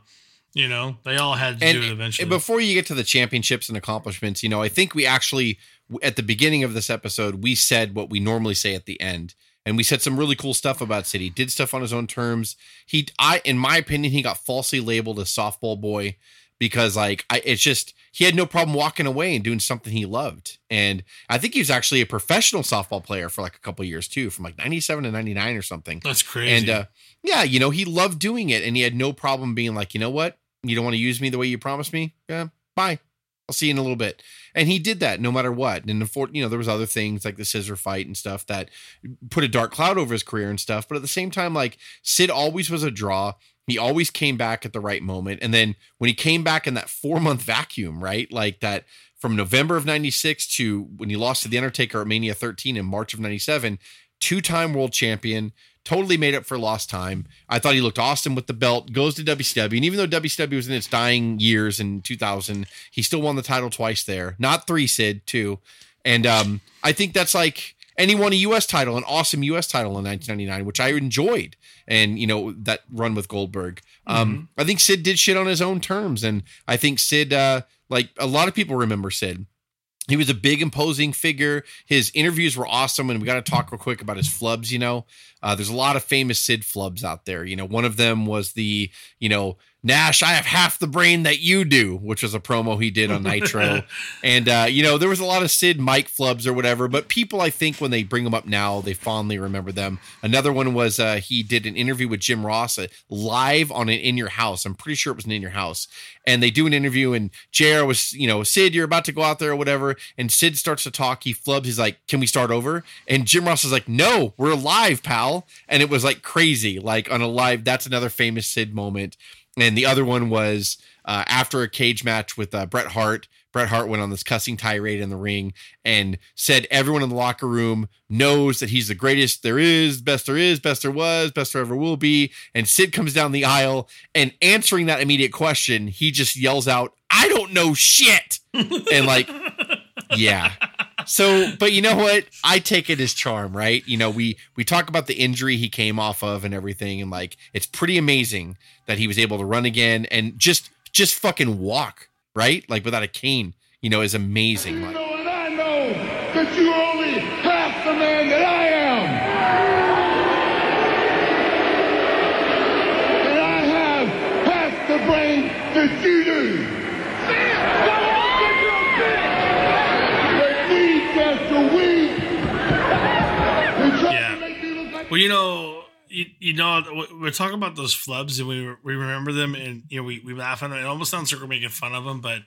you know they all had to and do it eventually. and before you get to the championships and accomplishments, you know, I think we actually at the beginning of this episode we said what we normally say at the end, and we said some really cool stuff about Sid. He did stuff on his own terms. He, I, in my opinion, he got falsely labeled a softball boy because, like, I, it's just he had no problem walking away and doing something he loved, and I think he was actually a professional softball player for like a couple years too, from like '97 to '99 or something. That's crazy. And uh, yeah, you know, he loved doing it and he had no problem being like, you know what? You don't want to use me the way you promised me? Yeah, bye. I'll see you in a little bit. And he did that no matter what. And for, you know, there was other things like the scissor fight and stuff that put a dark cloud over his career and stuff. But at the same time, like Sid always was a draw. He always came back at the right moment. And then when he came back in that four month vacuum, right? Like that from November of 96 to when he lost to The Undertaker at Mania 13 in March of 97, two time world champion, totally made up for lost time. I thought he looked awesome with the belt, goes to WCW. And even though WCW was in its dying years in 2000, he still won the title twice there. Not three, Sid, two. And um, I think that's like, and he won a U.S. title, an awesome U.S. title in 1999, which I enjoyed. And, you know, that run with Goldberg. Um, I think Sid did shit on his own terms. And I think Sid, uh, like a lot of people remember Sid. He was a big, imposing figure. His interviews were awesome, and we got to talk real quick about his flubs. You know, uh, there's a lot of famous Sid flubs out there. You know, one of them was the, you know, Nash, I have half the brain that you do, which was a promo he did on Nitro. and, uh, you know, there was a lot of Sid mic flubs or whatever, but people, I think, when they bring them up now, they fondly remember them. Another one was uh, he did an interview with Jim Ross uh, live on an In Your House. I'm pretty sure it was an In Your House. And they do an interview, and JR was, you know, Sid, you're about to go out there or whatever. And Sid starts to talk. He flubs. He's like, Can we start over? And Jim Ross is like, No, we're live, pal. And it was like crazy, like on a live. That's another famous Sid moment. And the other one was uh, after a cage match with uh, Bret Hart. Bret Hart went on this cussing tirade in the ring and said everyone in the locker room knows that he's the greatest there is, best there is, best there was, best there ever will be. And Sid comes down the aisle and answering that immediate question, he just yells out, I don't know shit. and like, yeah. So, but you know what? I take it as charm, right? You know, we we talk about the injury he came off of and everything, and like it's pretty amazing that he was able to run again and just just fucking walk, right? Like without a cane, you know, is amazing. Like, know and I know that you're only half the man that I am. And I have half the brain that you do. But we got to we. And try Yeah. to make me look like Well, you know, you, you know, we're talking about those flubs and we we remember them and you know we, we laugh at them. It almost sounds like we're making fun of them, but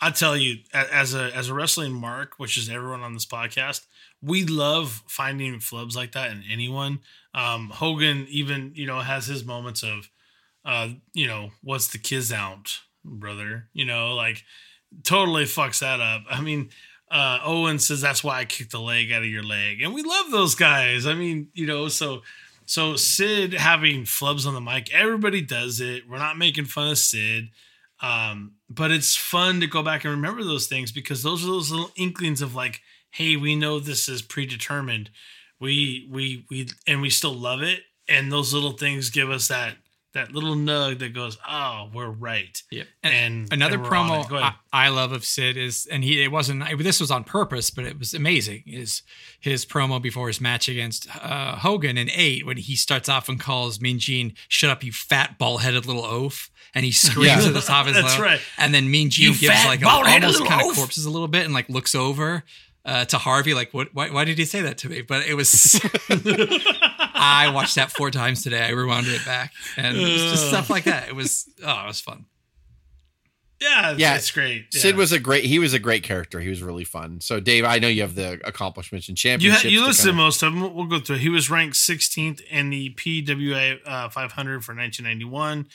I tell you, as a as a wrestling mark, which is everyone on this podcast, we love finding flubs like that in anyone. Um, Hogan even you know has his moments of, uh, you know, what's the kids out, brother? You know, like totally fucks that up. I mean, uh, Owen says that's why I kicked the leg out of your leg, and we love those guys. I mean, you know, so so Sid having flubs on the mic, everybody does it. We're not making fun of Sid, um, but it's fun to go back and remember those things because those are those little inklings of like, hey, we know this is predetermined. we we we and we still love it. And those little things give us that that little nug that goes, "Oh, we're right." Yep. And, Another and promo it. Go ahead. I, I love of Sid is, and he it wasn't this was on purpose, but it was amazing. Is his promo before his match against uh, Hogan in eight when he starts off and calls Mean Gene, "Shut up, you fat ball headed little oaf," and he screams Yeah. at the top of his That's lungs. right. And then Mean Gene You gives fat, like a, almost kind of corpses a little bit and like looks over. Uh, to Harvey, like, what? Why, why did he say that to me? But it was. I watched that four times today. I rewound it back, and it was just stuff like that. It was oh, it was fun. yeah, Yeah, it's great. Sid was a great. He was a great character. He was really fun. So, Dave, I know you have the accomplishments and You, ha- championships. you listed kinda- most of them. We'll go through. He was ranked 16th in the PWI uh, 500 for 1991.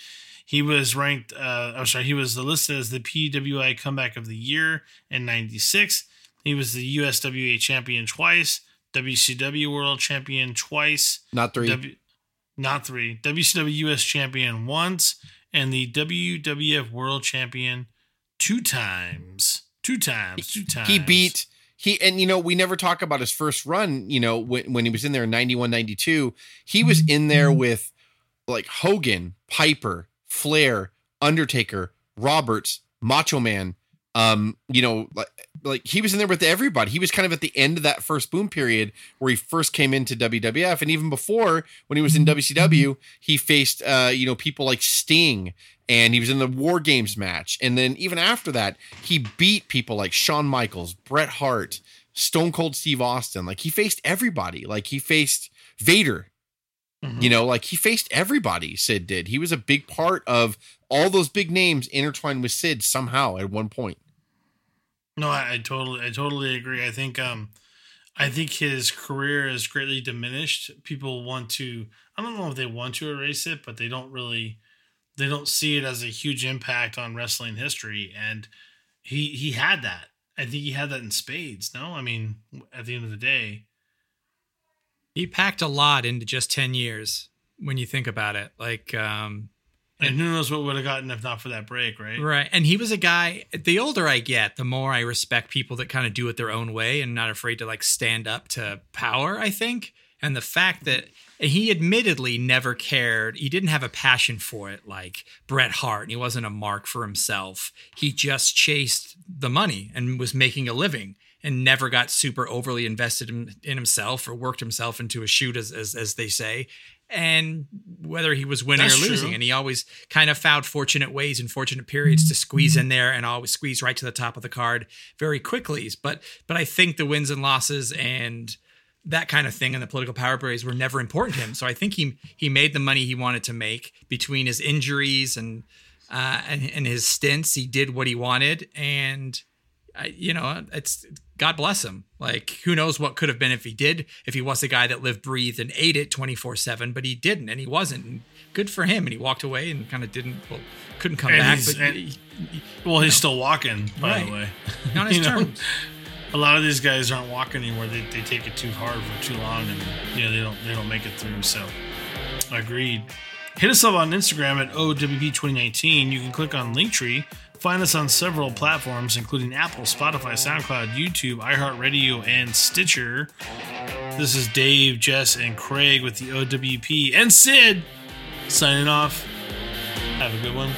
He was ranked. Uh, I'm sorry. He was listed as the PWI Comeback of the Year in '96. He was the USWA champion twice, WCW World Champion twice, not three. W, not three, WCW US Champion once, and the WWF World Champion two times. Two times. Two times. he beat he and you know we never talk about his first run you know when, when he was in there in 91 92 he was in there with like hogan piper flair undertaker roberts macho man um you know like like he was in there with everybody he was kind of at the end of that first boom period where he first came into wwf and even before when he was in wcw he faced uh you know people like sting and he was in the War Games match. And then even after that, he beat people like Shawn Michaels, Bret Hart, Stone Cold Steve Austin. Like he faced everybody. Like he faced Vader. You know, like he faced everybody. Sid did. He was a big part of all those big names intertwined with Sid somehow at one point. No, I, I totally, I totally agree. I think, um, I think his career is greatly diminished. People want to, I don't know if they want to erase it, but they don't really, they don't see it as a huge impact on wrestling history. And he, he had that. I think he had that in spades. No, I mean, at the end of the day, He packed a lot into just 10 years when you think about it. Like, um, and who knows what would have gotten if not for that break, right? right. And he was a guy, the older I get, the more I respect people that kind of do it their own way and not afraid to like stand up to power, I think. And the fact that he admittedly never cared, he didn't have a passion for it like Bret Hart, and he wasn't a mark for himself. He just chased the money and was making a living and never got super overly invested in, in himself or worked himself into a shoot, as, as, as they say. And whether he was winning That's or losing, true. and he always kind of found fortunate ways and fortunate periods to squeeze in there and always squeeze right to the top of the card very quickly. But but I think the wins and losses and that kind of thing and the political power plays were never important to him. So I think he he made the money he wanted to make between his injuries and uh, and, and his stints. He did what he wanted, and I, you know, it's God bless him. Like who knows what could have been if he did, if he was the guy that lived, breathed, and ate it twenty four seven. But he didn't, and he wasn't. And good for him. And he walked away and kind of didn't, well, couldn't come And back. But and- he- Well, he's still walking, by Right. the way. on his You know? terms. a lot of these guys aren't walking anymore. They, they take it too hard for too long, and you know they don't they don't make it through. So, agreed. Hit us up on Instagram at OWP2019. You can click on Linktree. Find us on several platforms, including Apple, Spotify, SoundCloud, YouTube, iHeartRadio, and Stitcher. This is Dave, Jess, and Craig with the OWP and Sid signing off. Have a good one.